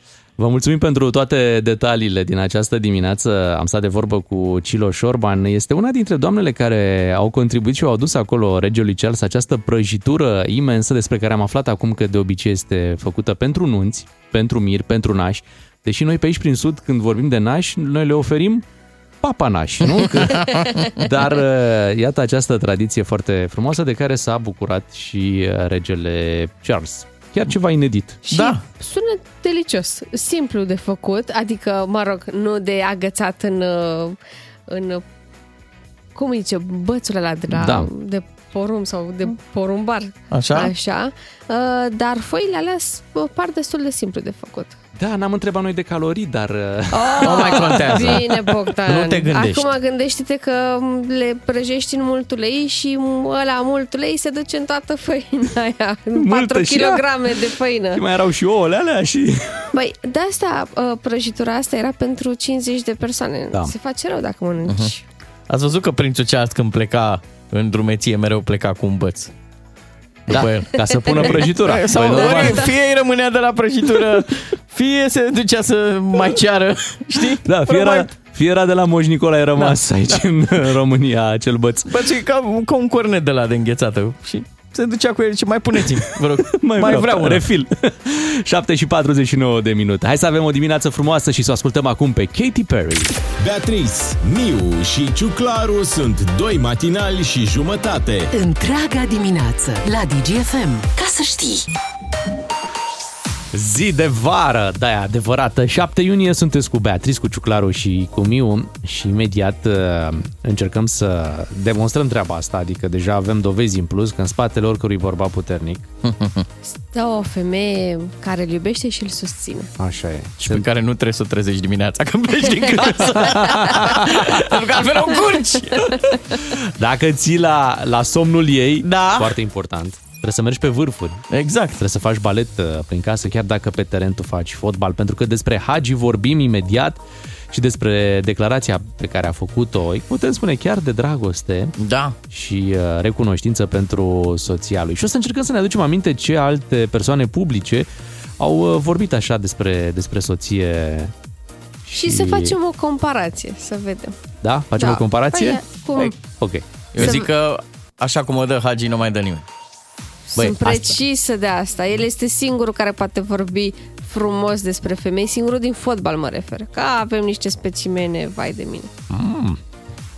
Vă mulțumim pentru toate detaliile din această dimineață. Am stat de vorbă cu Cilo Șorban. Este una dintre doamnele care au contribuit și au adus acolo regelui Charles această prăjitură imensă despre care am aflat acum că de obicei este făcută pentru nunți, pentru miri, pentru nași. Deși noi pe aici prin sud, când vorbim de nași, noi le oferim papanași, nu? Că... Dar uh, iată această tradiție foarte frumoasă de care s-a bucurat și uh, regele Charles. Chiar ceva inedit. Și Da. sună delicios, simplu de făcut, adică, mă rog, nu de agățat în, uh, în cum îi zice, bățul ăla de la, Da. de porum sau de porumbar. Așa? Așa. Uh, Dar foile alea s- par destul de simplu de făcut. Da, n-am întrebat noi de calorii, dar... uh, Nu mai contează. Bine, Bogdan. Nu te gândești. Acum gândește-te că le prăjești în mult ulei și ăla mult ulei se duce în toată făina aia. În Multă 4 și ea. kg de făină. Și mai erau și ouăle alea și... Păi, de asta uh, prăjitura asta era pentru 50 de persoane. Da. Se face rău dacă mănânci. Mhm. Ați văzut că prințul Charles când pleca în drumeție mereu pleca cu un băț. Da, După el. ca să pună prăjitura. Sau Păi, normal. ori, fie îi rămânea de la prăjitură, fie se ducea să mai ceară, știi? Da, fie era, fie era de la Moș Nicolae rămas Da. aici în România, acel băț. Bățul e ca, ca un cornet de la de înghețată și se ducea cu el și mai puneți-mi, vă rog. mai, mai vreau una. Refil. 7 și 49 de minute. Hai să avem o dimineață frumoasă și să o ascultăm acum pe Katy Perry. Beatrice, Miu și Ciuclaru sunt doi matinali și jumătate. Întreaga dimineață la DGFM. Ca să știi! Zi de vară, da, e adevărată. 7 iunie sunteți cu Beatrice, cu Ciuclaru și cu Miu și imediat uh, încercăm să demonstrăm treaba asta, adică deja avem dovezi în plus că în spatele oricărui bărbat puternic, Da, o femeie care îl iubește și îl susține. așa e. Și pe care nu trebuie să o trezești dimineața când pleci din casă. Pentru că altfel o curci. Dacă ții la, la somnul ei, Da. foarte important, Trebuie să mergi pe vârfuri. Exact. Trebuie să faci balet uh, prin casă, chiar dacă pe teren tu faci fotbal. Pentru că despre Hagi vorbim imediat și despre declarația pe care a făcut-o, îi putem spune chiar de dragoste Da. și uh, recunoștință pentru soția lui. Și o să încercăm să ne aducem aminte ce alte persoane publice au uh, vorbit așa despre, despre soție. Și să facem o comparație, să vedem. Da? Facem Da. o comparație? Păi, cum- Păi, ok. Eu Să- zic că așa cum o dă Hagi, nu mai dă nimeni. Băi, Sunt precisă de asta. El este singurul care poate vorbi frumos despre femei, singurul din fotbal mă refer. Că avem niște specimene, vai de mine. Mm,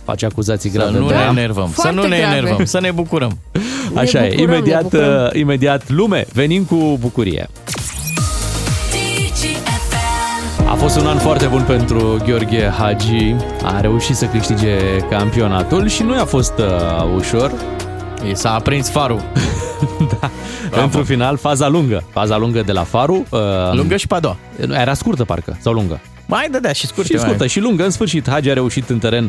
face acuzații Să grave. nu da? ne enervăm, să Foarte nu ne grave. enervăm, să ne bucurăm. Așa Ne e, bucurăm, ne imediat, bucurăm. uh, imediat lume, venim cu bucurie. A fost un an foarte bun pentru Gheorghe Hagi. A reușit să câștige campionatul și nu i-a fost uh, ușor. I s-a aprins farul. da. Pentru final, faza lungă. Faza lungă de la Faru. Uh, Lungă și pe a doua. nu, Era scurtă parcă, sau lungă? Mai dădea și scurte. și scurtă și lungă. În sfârșit, Hagi a reușit în teren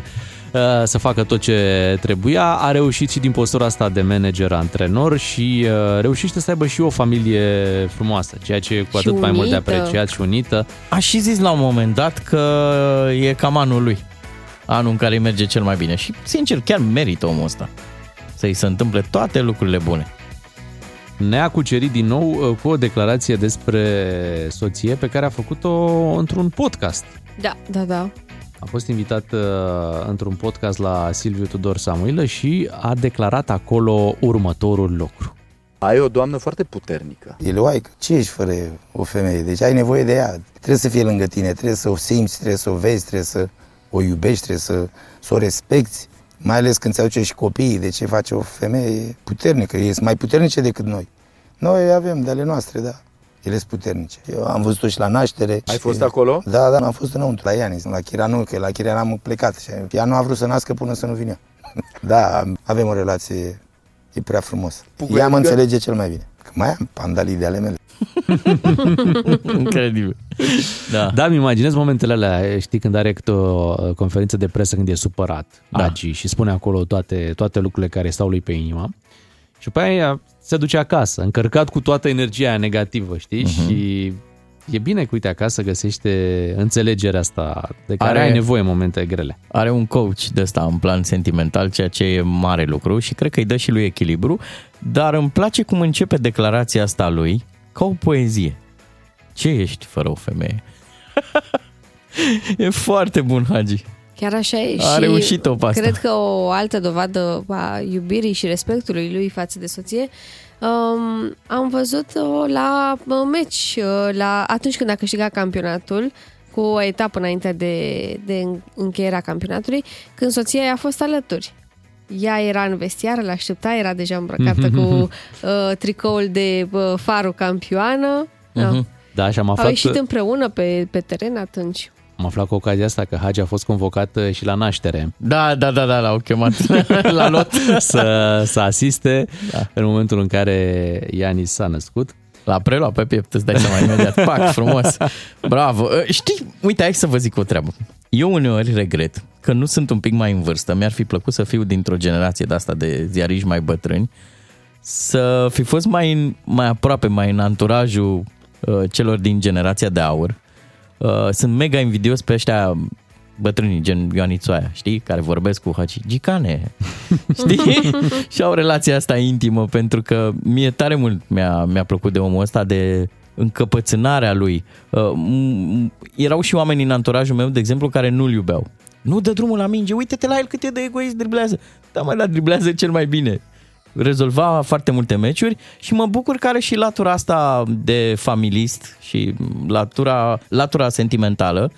uh, să facă tot ce trebuia. A reușit și din postura asta de manager, antrenor și uh, reușește să aibă și o familie frumoasă, ceea ce e cu Și atât mai mult de unită. apreciat și unită. A și zis la un moment dat că e cam anul lui. Anul în care îi merge cel mai bine. Și, sincer, chiar merită omul ăsta. Să-i se întâmple toate lucrurile bune. Ne-a cucerit din nou uh, cu o declarație despre soție pe care a făcut-o într-un podcast. Da, da, da. A fost invitat uh, într-un podcast la Silviu Tudor Samuilă și a declarat acolo următorul lucru. Ai o doamnă foarte puternică. El o ai, ce ești fără o femeie? Deci ai nevoie de ea. Trebuie să fie lângă tine, trebuie să o simți, trebuie să o vezi, trebuie să o iubești, trebuie să, să o respecti. Mai ales când ți aduce și copiii, de ce face o femeie puternică? Ei sunt mai puternice decât noi. Noi avem de ale noastre, da. Ele sunt puternice. Eu am văzut-o și la naștere. Ai și- fost acolo? Da, da, am fost înăuntru, la Ianis, la Chiranu, că la Chirian am plecat. Și ea nu a vrut să nască până să nu vină. da, avem o relație, e prea frumos. Puguică? Ea mă înțelege cel mai bine. Că mai am pandalii de ale mele. Incredibil. Da. Da, îmi imaginez momentele alea, știi, când are câte o uh, conferință de presă când e supărat, Ah. Dagi, și spune acolo toate, toate lucrurile care stau lui pe inimă. Și după aia se duce acasă, încărcat cu toată energia aia negativă, știi? Mhm. Și e bine că, uite, acasă găsește înțelegerea asta de care Are- ai nevoie în momente grele. Are un coach de ăsta în plan sentimental, ceea ce e mare lucru și cred că îi dă și lui echilibru, dar îmi place cum începe declarația asta a lui ca o poezie. Ce ești fără o femeie? e foarte bun, Hagi. Chiar așa e. A și reușit-o pe asta. Cred că o altă dovadă a iubirii și respectului lui față de soție um, am văzut-o la uh, meci, uh, la, atunci când a câștigat campionatul, cu o etapă înainte de, de încheierea campionatului, când soția i-a fost alături. Ea era în vestiar, îl aștepta, era deja îmbrăcată cu uh, tricoul de uh, farul campioană. Da. Mhm. Da, și am Au aflat, ieșit împreună pe, pe teren atunci. Am aflat cu ocazia asta că Hagi a fost convocat uh, și la naștere. Da, da, da, da, l-au chemat la lot. să, să asiste da. în momentul în care Ianis s-a născut. L-a preluat pe piept, îți dai seama imediat. Pac, frumos. Bravo. Uh, Știi, uite, hai să vă zic o treabă. Eu uneori regret că nu sunt un pic mai în vârstă. Mi-ar fi plăcut să fiu dintr-o generație de asta de ziariști mai bătrâni, să fi fost mai, în, mai aproape, mai în anturajul uh, celor din generația de aur. Uh, sunt mega invidios pe ăștia bătrânii, gen Ioanițoaia, știi? Care vorbesc cu Haci. Gicane, știi? și au relația asta intimă, pentru că mie tare mult mi-a, mi-a plăcut de omul ăsta, de încăpățânarea lui. Uh, m- erau și oameni în anturajul meu, de exemplu, care nu-l iubeau. Nu dă drumul la minge, uite-te la el cât e de egoist, driblează. Da, mai la driblează cel mai bine. Rezolva foarte multe meciuri și mă bucur că are și latura asta de familist și latura, latura sentimentală.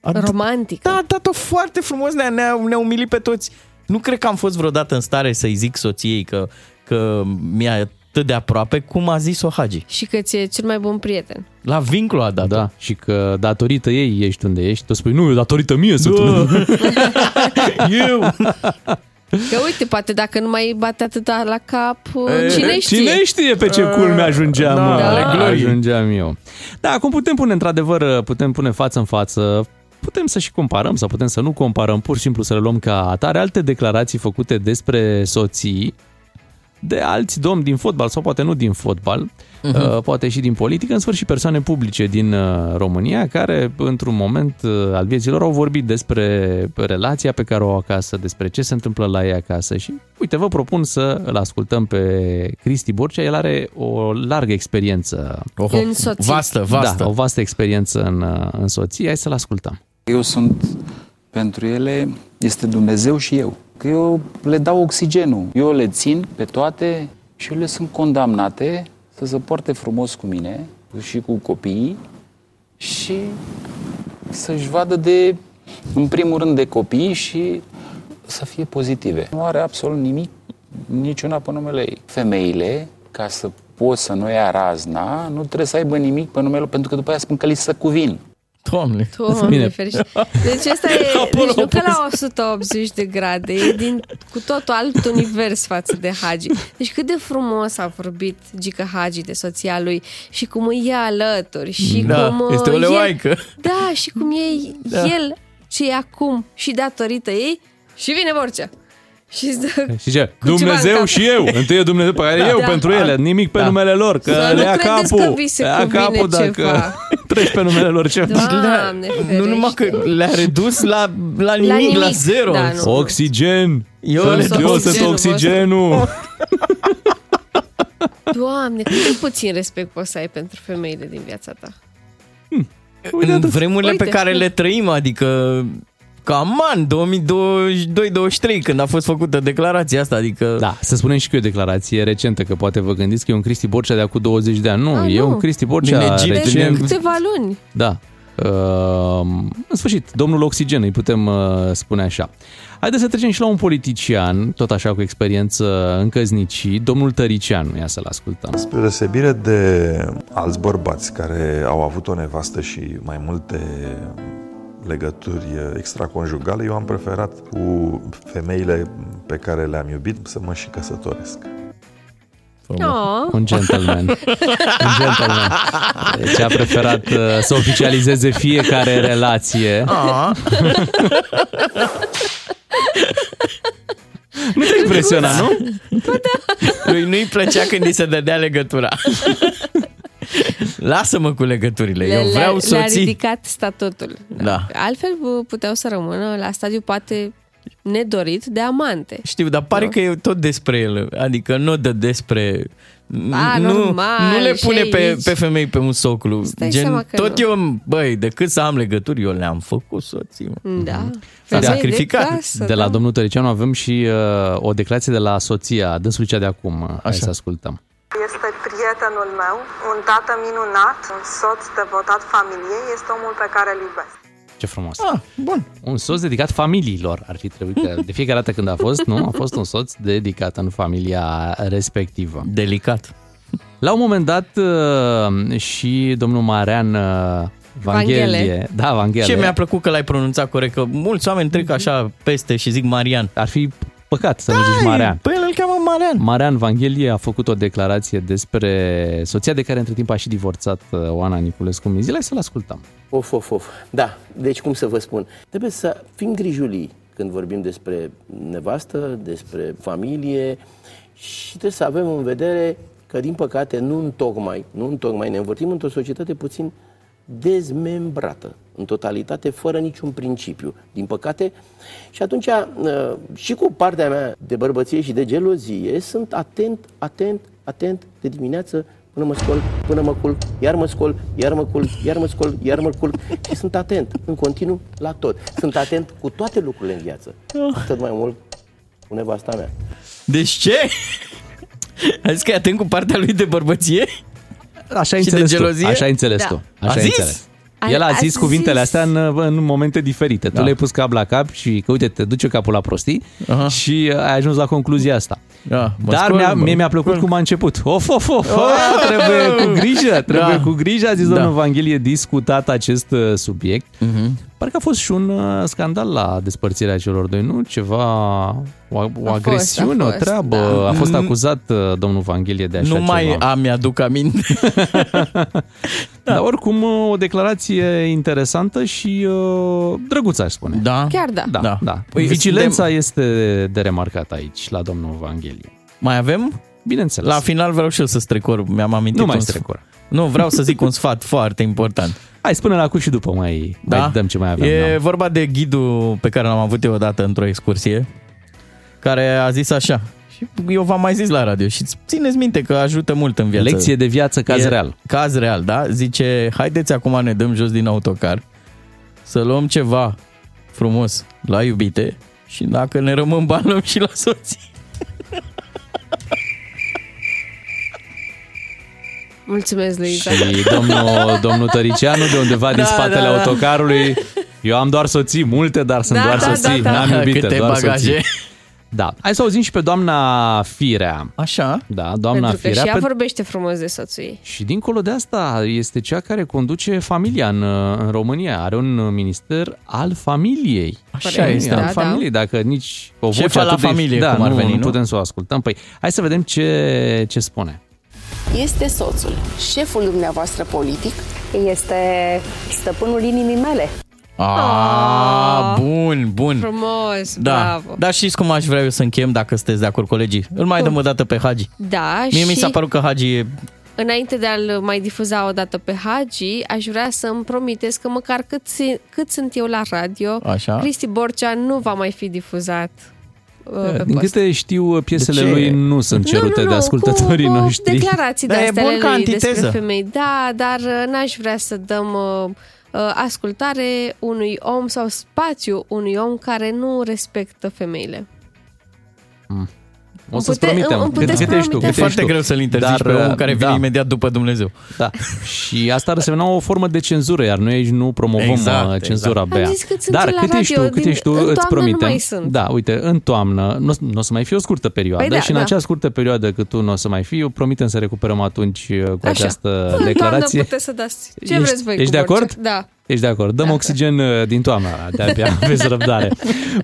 A, Romantic. Da, a dat-o foarte frumos, ne-a, ne-a, ne-a umilit pe toți. Nu cred că am fost vreodată în stare să-i zic soției că, că mi-a atât de aproape cum a zis-o Hagi. Și că ți-e cel mai bun prieten. La vincul a dat Da, și că datorită ei ești unde ești. Tu spui, nu, e datorită mie sunt unde... Eu! Că uite, poate dacă nu mai bate atâta la cap, E, cine știe? Cine știe pe ce culme ajungeam, Da, da, ale gloriei. ajungeam eu. Da, acum putem pune, într-adevăr, putem pune față în față, putem să și comparăm sau putem să nu comparăm, pur și simplu să le luăm ca atare alte declarații făcute despre soții de alți domni din fotbal sau poate nu din fotbal, Mhm. uh, poate și din politică, în sfârșit persoane publice din uh, România care într-un moment uh, al vieții lor au vorbit despre relația pe care o au acasă, despre ce se întâmplă la ei acasă și uite, vă propun să îl ascultăm pe Cristi Borcea, el are o largă experiență. Oho, În soție. Vastă, vastă. Da, o vastă experiență în, uh, în soție, hai să-l ascultăm. Eu sunt, pentru ele, este Dumnezeu și eu. Că eu le dau oxigenul. Eu le țin pe toate și ele sunt condamnate să se poarte frumos cu mine și cu copiii și să-și vadă de, în primul rând, de copii și să fie pozitive. Nu are absolut nimic, niciuna pe numele ei. Femeile, ca să poți să nu ia razna, nu trebuie să aibă nimic pe numele lor, pentru că după aia spun că li se cuvin. Doamne. Doamne, Bine. ferește. Deci asta e, deci nu că la 180 de grade, e din cu totul alt univers față de Hagi. Deci cât de frumos a vorbit Gica Hagi de soția lui și cum îi ia alături și Da, cum uh, este o el, leoaică. Da, și cum e Da. el ce e acum și datorită ei și vine Borcea. Și îți dă Și ce? cu ceva în Dumnezeu cap. și eu. Întâi e Dumnezeu pe care Da. eu Da. pentru ele. Nimic pe Da. numele lor. Că Să nu le ia credeți capul. că vi se le ia cuvine capul dacă ceva. treci pe numele lor ceva. Doamne, Nu numai că le-a redus la, la nimic, la, nimic. la zero. Da, nu. Oxigen. Eu Sunt- le eu dau sunt oxigenul oxigenul. Doamne, cât de puțin respect poți să ai pentru femeile din viața ta. în vremurile Uite. pe care le trăim, adică cam an 2022-2023 când a fost făcută declarația asta, adică Da, să spunem și că e o declarație recentă, că poate vă gândiți că e un Cristi Borcea de acum 20 de ani. Nu, A, e nu. un Cristi Borcea Bine, Gine- Deci recent. câteva luni. Da. Uh, în sfârșit, domnul Oxigen, îi putem uh, spune așa. Haideți să trecem și la un politician, tot așa cu experiență în căznicii, domnul Tăricianu. Ia să-l ascultăm. Spre deosebire de alți bărbați care au avut o nevastă și mai multe legături extraconjugale, eu am preferat cu femeile pe care le-am iubit să mă și căsătoresc. Oh. Un gentleman. Un gentleman. Deci a preferat uh, să oficializeze fiecare relație. a, Nu te impresiona, nu? lui nu-i plăcea când îi se dădea legătura. Lasă-mă cu legăturile, eu Le- vreau le-a, le-a soții. ridicat statutul. Da. Altfel v- puteau să rămână la stadiu poate nedorit de amante. Știu, dar pare Nu? că e tot despre el. Adică nu dă despre... A, nu, normal, nu le și pune pe, aici- pe femei pe un soclu. Stai seama că tot nu. eu, băi, decât să am legături, eu le-am făcut soții. mă. Da. S-a Femei sacrificat. De, casă, De la da. domnul Tăricianu avem și uh, o declarație de la soția, dânsul cea de acum. Hai Așa. să ascultăm. Este prietenul meu, un tată minunat, un soț devotat familiei, este omul pe care îl iubesc. Ce frumos. Ah, bun. Un soț dedicat familiilor ar fi trebuit. Că de fiecare dată când a fost, nu? A fost un soț dedicat în familia respectivă. Delicat. La un moment dat uh, și domnul Marean uh, Vanghelie. Vanghele. Da, Vanghele. Ce mi-a plăcut că l-ai pronunțat corect, că mulți oameni trec așa peste și zic Marian. Ar fi păcat să nu zici Marean. Păi el îl cheamă Marian. Marian Vanghelie a făcut o declarație despre soția de care între timp a și divorțat uh, Oana Niculescu Mizile. Hai să-l ascultăm. Of, of, of. Da, deci cum să vă spun? Trebuie să fim grijulii când vorbim despre nevastă, despre familie și trebuie să avem în vedere că, din păcate, nu întocmai, nu întocmai ne învârtim într-o societate puțin dezmembrată, în totalitate, fără niciun principiu, din păcate. Și atunci, uh, și cu partea mea de bărbăție și de gelozie, sunt atent, atent, atent de dimineață până mă scol, până mă culc, iar mă scol, iar mă culc, iar mă scol, iar mă culc și sunt atent, în continuu, la tot. Sunt atent cu toate lucrurile în viață. Atât mai mult cu nevasta mea. Deci ce? A zis că e atent cu partea lui de bărbăție? Așa ai Și de înțeles tu. gelozie? Așa ai înțeles Da. tu. A Așa ai zis? înțeles. A- El a a zis cuvintele zis. astea în, în momente diferite. Tu Da. le-ai pus cap la cap și că uite, te duce capul la prostii Aha. și ai ajuns la concluzia asta. Da, mă Dar scol, mi-a, mă. mie mi-a plăcut cum a început. Of, of, of, of trebuie cu grijă, trebuie Da. cu grijă, a zis Da. domnul Vanghelie, discutat acest uh, subiect. Mhm. Parcă a fost și un uh, scandal la despărțirea celor doi, nu? Ceva, o, o fost, agresiune, a o fost, treabă. da. A fost Mm. acuzat uh, domnul Vanghelie de așa Nu mai ceva. am, mi-aduc aminte. Dar oricum uh, o declarație interesantă și uh, drăguță, aș spune. Da? Chiar da. Da, da. Păi Vigilența suntem- este de remarcat aici, la domnul Vanghelie. Mai avem? Bineînțeles. La final vreau și eu să strecor. Mi-am amintit Nu mai un strecor. Nu, vreau să zic un sfat foarte important. Hai, spune la cu și după mai, da? mai dăm ce mai avem. E da. vorba de ghidul pe care l-am avut eu odată într-o excursie, care a zis așa, și eu v-am mai zis la radio și țineți minte că ajută mult în viață. Lecție de viață, caz E- real. Caz real, da? Zice, haideți acum ne dăm jos din autocar, să luăm ceva frumos la iubite și dacă ne rămân bani, luăm și la soții. Mulțumesc, Luiza. Și domnul, domnul Tăricianu de undeva din Da, spatele da, da. autocarului. Eu am doar soții, multe, dar sunt Da, doar da, soții. da, da. N-am iubite, Câte doar bagaje. soții. Da. Hai să auzim și pe doamna Firea. Așa? Da, doamna Pentru că Firea. și ea pe- vorbește frumos de soțul ei. Și dincolo de asta este cea care conduce familia în, în România. Are un minister al familiei. Așa este. Al Da, familiei, dacă nici o voce Șefa la atât de- familie, da, cum ar nu, veni, nu nu? putem să o ascultăm. Păi, hai să vedem ce, ce spune. Este soțul, șeful dumneavoastră politic. Este stăpânul inimii mele. A, bun, bun. Frumos, Da, bravo. dar știți cum aș vrea eu să închem dacă sunteți de acord, colegii? Îl mai dăm o dată pe Hagi. Da, Mie și mi s-a părut că Hagi e... înainte de a-l mai difuza o dată pe Hagi, aș vrea să-mi promiteți că măcar cât, si- cât sunt eu la radio, Așa. Cristi Borcea nu va mai fi difuzat uh, pe Din post. câte știu, piesele De ce? lui nu sunt cerute nu, nu, de ascultătorii cu, noștri. Cu declarații de Dar e astea bun ale ca lui despre antiteză. femei. Da, dar uh, n-aș vrea să dăm uh, uh, ascultare unui om sau spațiu unui om care nu respectă femeile. O să-ți Pute- promitem. îmi Cât, puteți cât ești tu? promite? E Cât foarte ești tu? greu să-l interzici pe omul care vine da, imediat după Dumnezeu. Da. Și asta ar însemna o formă de cenzură, iar noi aici nu promovăm Exact, uh, cenzura, exact. Bea. Am zis cât sunt Dar eu la cât ești tu, radio, cât din- ești tu, în îți toamnă nu promitem. mai sunt. Da, uite, în toamnă nu, nu o să mai fie o scurtă perioadă Păi da, și în da. acea scurtă perioadă cât tu nu o să mai fii, eu promitem să recuperăm atunci uh, cu Așa. această În declarație. toamnă puteți să dați ce Ești- vreți voi ești cu de Borcea. acord? Da. Ești de acord? Dăm oxigen uh, din toamna, de-abia aveți răbdare.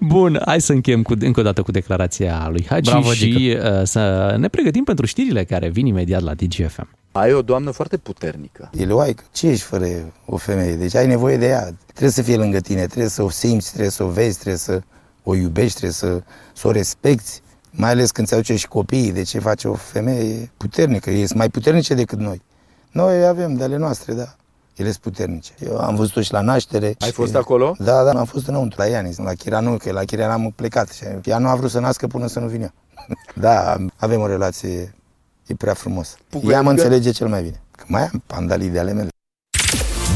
Bun, hai să încheiem cu, încă o dată cu declarația lui Hagi Bravo, și uh, să ne pregătim pentru știrile care vin imediat la DGFM. Ai o doamnă foarte puternică. Eloaică, ce ești fără o femeie? Deci ai nevoie de ea. Trebuie să fie lângă tine, trebuie să o simți, trebuie să o vezi, trebuie să o iubești, trebuie să, să o respecti. Mai ales când ți aduce și copiii, de ce face o femeie puternică? Ei sunt mai puternice decât noi. Noi avem de ale noastre, da. Ele sunt puternice. Eu am văzut-o și la naștere. Ai și- fost acolo? Da, da, am fost înăuntru, la Ianis, la Chiranu, că la Chiranu am plecat. Și ea nu a vrut să nască până să nu vină. da, avem o relație, e prea frumos. Puguică? Ea mă înțelege cel mai bine. Că mai am pandalii de ale mele.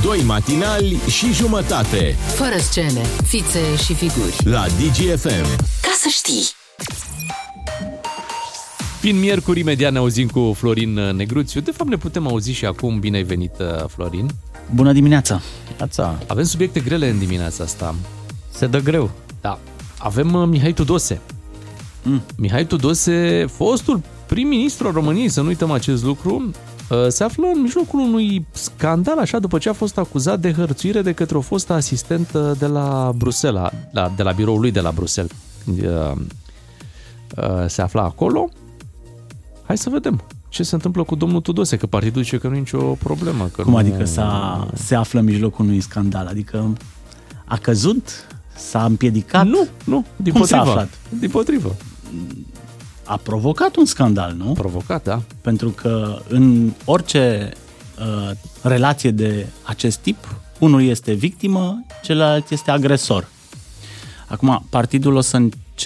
Doi matinali și jumătate Fără scene, fițe și figuri. la DGFM. Ca să știi! Fiind miercuri, imediat ne auzim cu Florin Negruțiu. De fapt, ne putem auzi și acum. Bine ai venit, uh, Florin. Bună dimineața! Ața, Avem subiecte grele în dimineața asta. se dă greu. Da. Avem uh, Mihai Tudose. Mm. Mihai Tudose, fostul prim-ministru al României, să nu uităm acest lucru, uh, se află în mijlocul unui scandal, așa, după ce a fost acuzat de hărțuire de către o fostă asistentă de la Bruxelles, la, de la biroul lui de la Bruxelles. Când uh, uh, se afla acolo. Hai să vedem ce se întâmplă cu domnul Tudose, că partidul zice că nu e nicio problemă. Că Cum nu... adică s-a, se află în mijlocul unui scandal? Adică a căzut? S-a împiedicat? Nu, nu, din Cum s-a potrivă. aflat? Din potrivă. A provocat un scandal, nu? Provocat, da. Pentru că în orice uh, relație de acest tip, unul este victimă, celălalt este agresor. Acum, partidul o să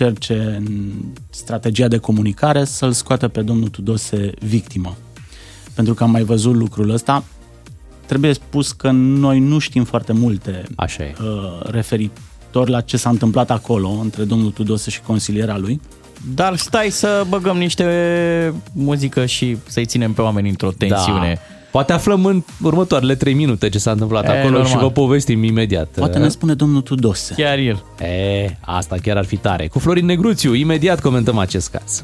încerce în strategia de comunicare să-l scoată pe domnul Tudose victimă. Pentru că am mai văzut lucrul ăsta. Trebuie spus că noi nu știm foarte multe Așa e. uh, referitor la ce s-a întâmplat acolo între domnul Tudose și consiliera lui. Dar stai să băgăm niște muzică și să-i ținem pe oameni într-o tensiune. Da. Poate aflăm în următoarele 3 minute ce s-a întâmplat E, acolo normal. și vă povestim imediat. Poate ne spune domnul Tudose. Chiar el. E, asta chiar ar fi tare. Cu Florin Negruțiu, imediat comentăm acest caz.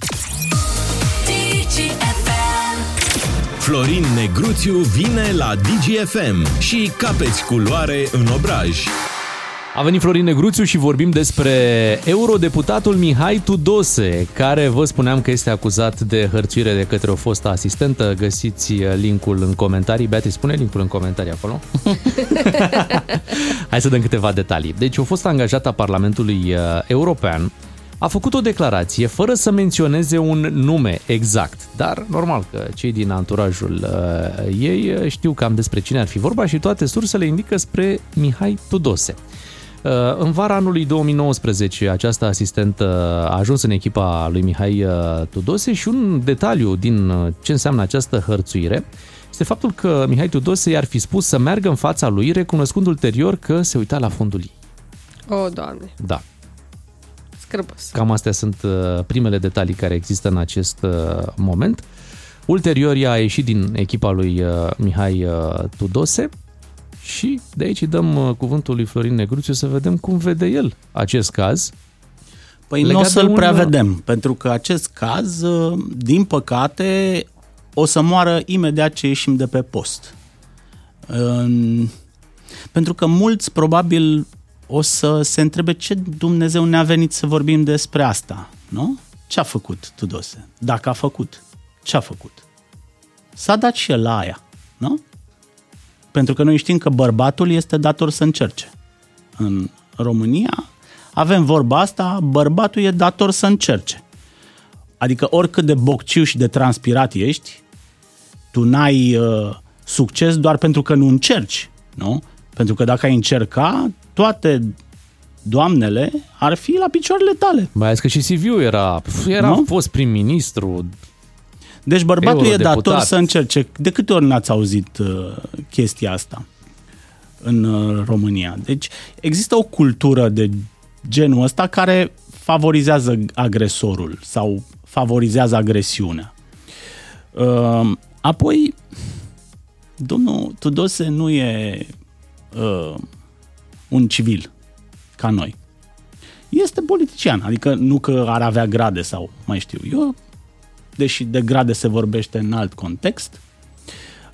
Florin Negruțiu vine la DGFM și capeți culoare în obraj. A venit Florin Negruțiu și vorbim despre eurodeputatul Mihai Tudose, care vă spuneam că este acuzat de hărțuire de către o fostă asistentă. Găsiți linkul în comentarii. Beate, spune linkul în comentarii acolo. Hai să dăm câteva detalii. Deci, o fost angajată a Parlamentului uh, European a făcut o declarație fără să menționeze un nume exact, dar normal că cei din anturajul uh, ei uh, știu cam despre cine ar fi vorba și toate sursele indică spre Mihai Tudose. Uh, În vara anului 2019, această asistentă a ajuns în echipa lui Mihai uh, Tudose și un detaliu din uh, ce înseamnă această hărțuire este faptul că Mihai Tudose i-ar fi spus să meargă în fața lui, recunoscând ulterior că se uita la fundul ei. O, Doamne, Da, scârbos. Cam astea sunt uh, primele detalii care există în acest uh, moment. Ulterior ea a ieșit din echipa lui uh, Mihai uh, Tudose și de aici îi dăm uh, cuvântul lui Florin Negruțiu să vedem cum vede el acest caz. Păi nu Legat o de să-l un- prea vedem, pentru că acest caz, uh, din păcate, o să moară imediat ce ieșim de pe post. În- Pentru că mulți probabil o să se întrebe ce Dumnezeu ne-a venit să vorbim despre asta, nu? Ce a făcut Tudose? Dacă a făcut, ce a făcut? S-a dat și el la aia, nu? Pentru că noi știm că bărbatul este dator să încerce. În România avem vorba asta, bărbatul e dator să încerce. Adică oricât de bocciu și de transpirat ești, tu n-ai uh, succes doar pentru că nu încerci, nu? Pentru că dacă ai încerca, toate doamnele ar fi la picioarele tale. Mai ales că și CV-ul era, era Nu? fost prim-ministru. Deci bărbatul e Eurodeputat. dator să încerce. De câte ori n-ați auzit uh, chestia asta în uh, România? Deci există o cultură de genul ăsta care favorizează agresorul sau favorizează agresiunea. Uh, apoi, domnul Tudose nu e uh, un civil ca noi. Este politician, adică nu că ar avea grade sau mai știu eu, deși de grade se vorbește în alt context.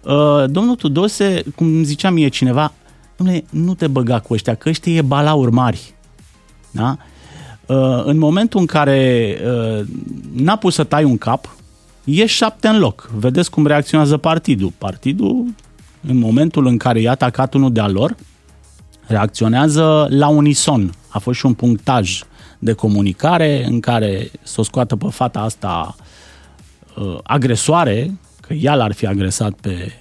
Uh, domnul Tudose, cum ziceam e cineva, domnule, nu te băga cu ăștia, că ăștia e balauri mari. Da? Uh, în momentul în care uh, n-a pus să tai un cap, e șapte în loc. Vedeți cum reacționează partidul. Partidul, în momentul în care e atacat unul de-a lor, reacționează la unison. A fost și un punctaj de comunicare în care să o scoată pe fata asta uh, agresoare, că ea l-ar fi agresat pe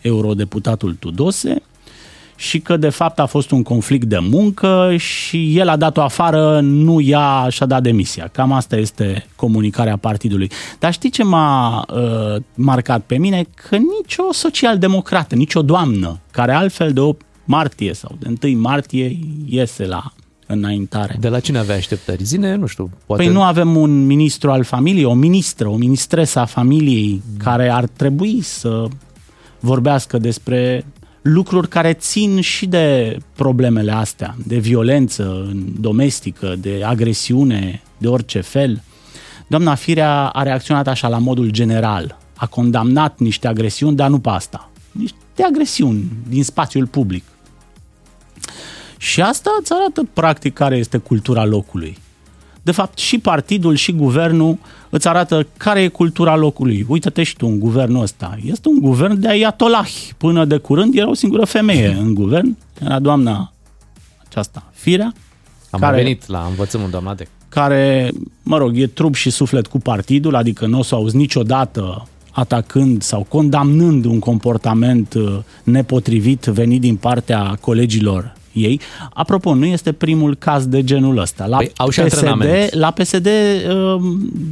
eurodeputatul Tudose și că de fapt a fost un conflict de muncă și el a dat-o afară, nu ea și-a dat demisia. Cam asta este comunicarea partidului. Dar știi ce m-a uh, marcat pe mine? Că nicio social-democrată, nicio doamnă, care altfel de 8 martie sau de 1 martie iese la înaintare. De la cine avea așteptări? Zine, nu știu, poate... Păi nu avem un ministru al familiei, o ministră, o ministresă a familiei care ar trebui să vorbească despre lucruri care țin și de problemele astea, de violență domestică, de agresiune, de orice fel. Doamna Firea a reacționat așa la modul general. A condamnat niște agresiuni, dar nu pe asta. Niște agresiuni din spațiul public. Și asta îți arată practic care este cultura locului. De fapt, și partidul și guvernul îți arată care e cultura locului. Uită-te și tu în guvernul ăsta. Este un guvern de ayatollahi. Până de curând era o singură femeie în guvern. Era doamna aceasta, Firea. Am care... venit la învățământ, doamna Dec. care, mă rog, e trup și suflet cu partidul, adică nu o să auzi niciodată atacând sau condamnând un comportament uh, nepotrivit venit din partea colegilor ei. Apropo, nu este primul caz de genul ăsta. La Păi, au și PSD, antrenament. la PSD, uh,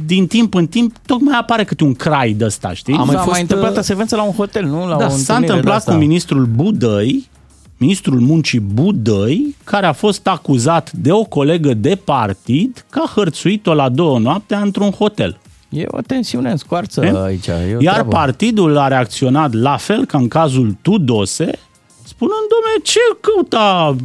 din timp în timp, tocmai apare câte un crai de ăsta, știi? A mai, fost, mai întâmplat secvență la un hotel, nu? La da, o s-a întâlnire întâmplat de-asta. cu ministrul Budăi, ministrul muncii Budăi, care a fost acuzat de o colegă de partid că a hărțuit-o la două noaptea într-un hotel. E o tensiune în scoarță E? aici. E o Iar treabă. partidul a reacționat la fel ca în cazul Tudose, spunând, domne, ce căuta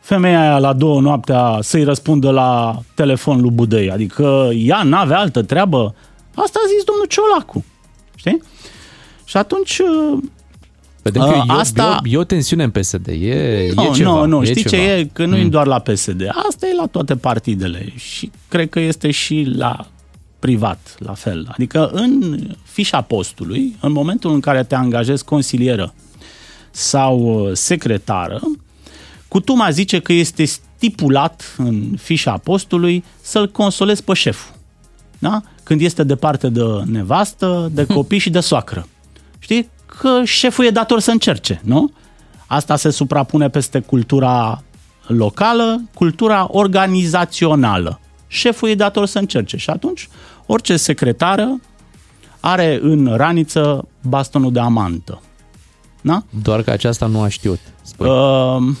femeia aia la două noaptea să-i răspundă la telefon lui Budăi? Adică ea n-avea altă treabă? Asta a zis domnul Ciolacu. Știi? Și atunci... Vedem că Uh, e, asta- asta... e, o, e o tensiune în PSD. E, Nu, e ceva. nu, nu, e știi ceva. ce e? Că nu e Mm. doar la PSD. Asta e la toate partidele și cred că este și la privat, la fel. Adică în fișa postului, în momentul în care te angajezi consilieră sau uh, secretară, Cutuma zice că este stipulat în fișa postului să-l consolezi pe șeful. Da? Când este departe de nevastă, de copii și de soacră. Știi? Că șeful e dator să încerce, nu? Asta se suprapune peste cultura locală, cultura organizațională. Șeful e dator să încerce și atunci orice secretară are în raniță bastonul de amantă. Da? Doar că aceasta nu a știut. Spui. Uh,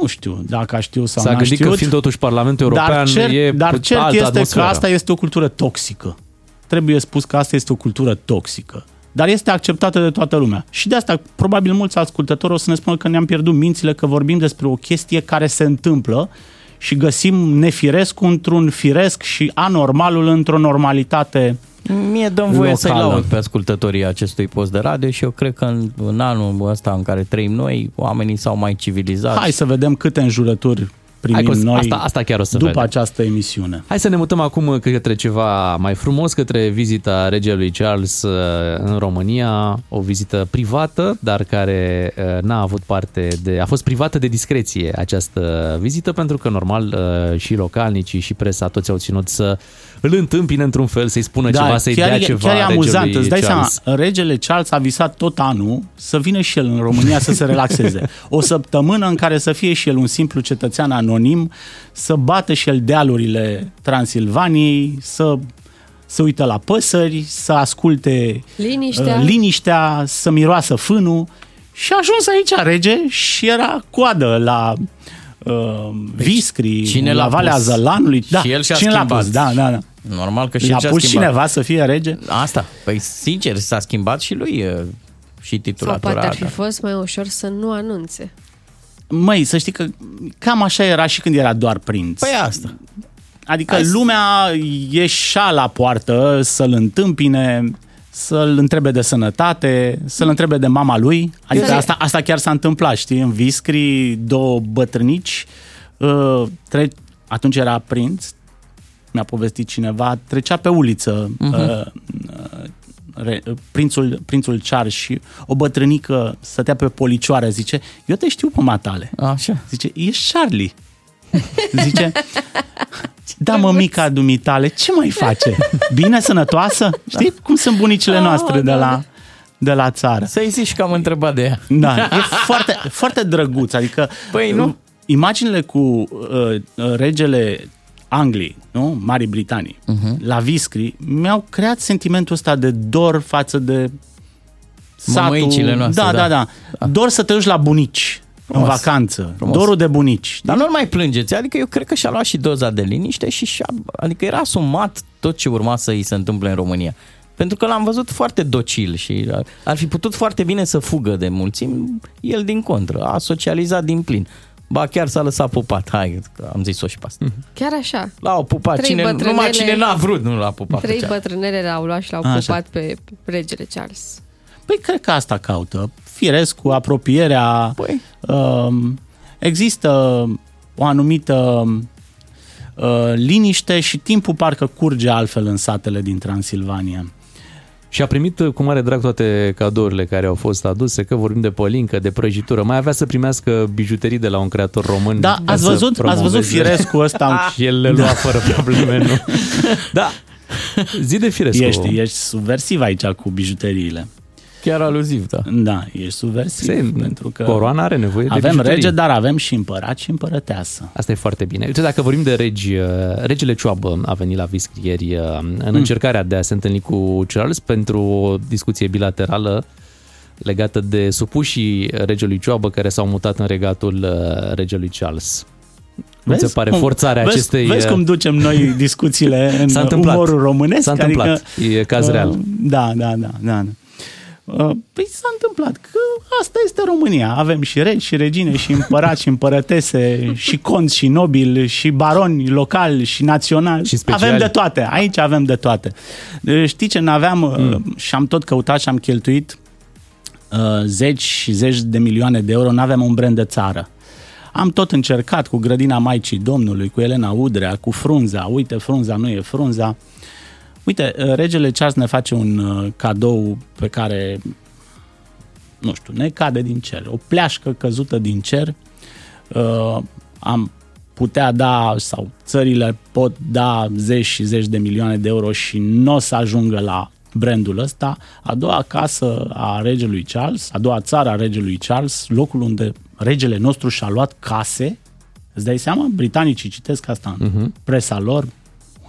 nu știu dacă a știut sau S-a n-a gândit știut. că fiind totuși Parlamentul European dar cert, e dar cu cert altă este atmosferă. că asta este o cultură toxică. Trebuie spus că asta este o cultură toxică. Dar este acceptată de toată lumea. Și de asta, probabil mulți ascultători o să ne spună că ne-am pierdut mințile, că vorbim despre o chestie care se întâmplă și găsim nefiresc într-un firesc și anormalul într-o normalitate Mie dăm voie să-i locală. laud pe ascultătorii acestui post de radio și eu cred că în, în anul ăsta în care trăim noi, oamenii s-au mai civilizat. Hai să vedem câte înjurături primim Hai că o să- noi asta- asta chiar o să după vedem. această emisiune. Hai să ne mutăm acum către ceva mai frumos, către vizita regelui Charles uh, în România, o vizită privată, dar care uh, n-a avut parte de... a fost privată de discreție această vizită, pentru că normal uh, și localnicii și presa toți au ținut să îl întâmpine într-un fel, să-i spună ceva, să-i chiar, dea e- ceva chiar e amuzant, regelui îți dai Charles. seama, regele Charles a visat tot anul să vină și el în România să se relaxeze. O săptămână în care să fie și el un simplu cetățean anonim, să bată și el dealurile Transilvaniei, să să uită la păsări, să asculte Liniștea. uh, liniștea, să miroasă fânul și a ajuns aici rege și era coadă la uh, Viscri, cine la l-a Valea pus? Zălanului. Da, Și el și-a cine l-a schimbat. pus? Da, da, da. Normal că și L-a el și-a pus schimbat. cineva să fie rege? Asta. Păi, sincer, s-a schimbat și lui uh, și Sau titulatura. poate ar fi da. fost mai ușor să nu anunțe. Măi, să știi că cam așa era și când era doar prinț. Păi asta. Adică Hai să- lumea ieșea la poartă să-l întâmpine, să-l întrebe de sănătate, să-l întrebe de mama lui. Adică Eu- asta, asta chiar s-a întâmplat, știi? În Viscri, două bătrânici, uh, tre- atunci era prinț, mi-a povestit cineva, trecea pe uliță Mhm. uh, uh, re, prințul, prințul Charles și o bătrânică stătea pe policioară, zice, eu te știu pe matale. Așa. Zice, e Charlie. Zice, da mă, mica dumitale, ce mai face? Bine, sănătoasă? Știi cum sunt bunicile noastre de la, de la țară. Să-i zici că am întrebat de ea. Da, e foarte, foarte drăguț. Adică Păi, nu? imaginile cu uh, uh, regele Angliei, nu? Marii Britanii, Mhm. la Viscri, mi-au creat sentimentul ăsta de dor față de satul. Mămăicile noastre, da, da. da, da. Dor să te duci la bunici în Frumos. vacanță. Frumos. Dorul de bunici. Dar nu mai plângeți, adică eu cred că și-a luat și doza de liniște și și adică era asumat tot ce urma să îi se întâmple în România. Pentru că l-am văzut foarte docil și ar- ar fi putut foarte bine să fugă de mulțimi, el din contră, a socializat din plin. Ba chiar s-a lăsat pupat, hai, că am zis-o și pe asta. Chiar așa. L-au pupat, Trei cine, numai bătrânele- cine n-a vrut nu l-a pupat. Trei Deci, bătrânele l-au luat și l-au Așa. pupat pe pe regele Charles. Păi cred că asta caută. Firesc cu apropierea. Păi. Um, există o anumită uh, liniște și timpul parcă curge altfel în satele din Transilvania. Și a primit uh, cu mare drag toate cadourile care au fost aduse, că vorbim de pălincă, de prăjitură. Mai avea să primească bijuterii de la un creator român. Da, ca ați să văzut, ați văzut promoveze. firescul ăsta? Și el le lua Da. fără probleme, nu? Da, zi de firescu. Ești, ești subversiv aici cu bijuteriile. Chiar aluziv, da. Da, ești subversiv. Se- pentru că coroana are nevoie de Avem bijuterii. rege, dar avem și împărat și împărăteasă. Asta e foarte bine. Uite, dacă vorbim de regi, uh, regele Cioabă a venit la Viscrieri uh, în Mm. încercarea de a se întâlni cu Charles pentru o discuție bilaterală legată de supușii regelui Cioabă care s-au mutat în regatul uh, regelui Charles. Nu ți se pare cum- forțarea vezi, acestei... Vezi uh, cum ducem noi discuțiile în S-a întâmplat. umorul românesc? S-a întâmplat. Adică, E caz real. Uh, da, da, da, da. Da. Uh, Păi s-a întâmplat că asta este România. Avem și regi, și regine, și împărați, și împărătese, și conți, și nobili, și baroni locali, și naționali. Și speciali. avem de toate. Aici avem de toate. Uh, Știi ce n-aveam mm. și am tot căutat și am cheltuit uh, zeci și zeci de milioane de euro, n-aveam un brand de țară. Am tot încercat cu grădina Maicii Domnului, cu Elena Udrea, cu frunza. Uite, frunza nu e frunza. Uite, uh, regele Charles ne face un uh, cadou pe care, nu știu, ne cade din cer. O pleașcă căzută din cer. Uh, am putea da sau țările pot da zeci și zeci de milioane de euro și nu o să ajungă la brandul ăsta, a doua casă a regelui Charles, a doua țară a regelui Charles, locul unde regele nostru și-a luat case, îți dai seama? Britanicii citesc asta în uh-huh. presa lor,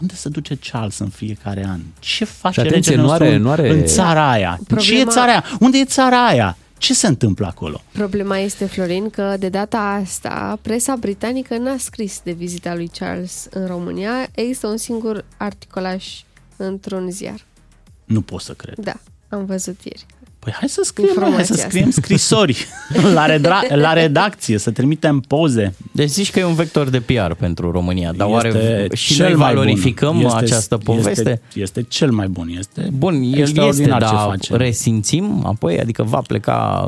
unde se duce Charles în fiecare an? Ce face atenție, regele nu nostru are- în- nu are- în țara aia? Problema- Ce e țara aia? Unde e țara aia? Ce se întâmplă acolo? Problema este, Florin, că de data asta presa britanică n-a scris de vizita lui Charles în România. Există un singur articolaj într-un ziar. Nu pot să cred. Da, am văzut ieri. Păi hai să scriem, hai să Informația scriem asta. scrisori la, redra- la redacție, să trimitem poze. Deci zici că e un vector de PR pentru România, dar oare Este și cel noi mai bun. valorificăm Este- această poveste? Este, este cel mai bun. Este Bun, el este, extraordinar ce dar face. resimțim apoi, adică va pleca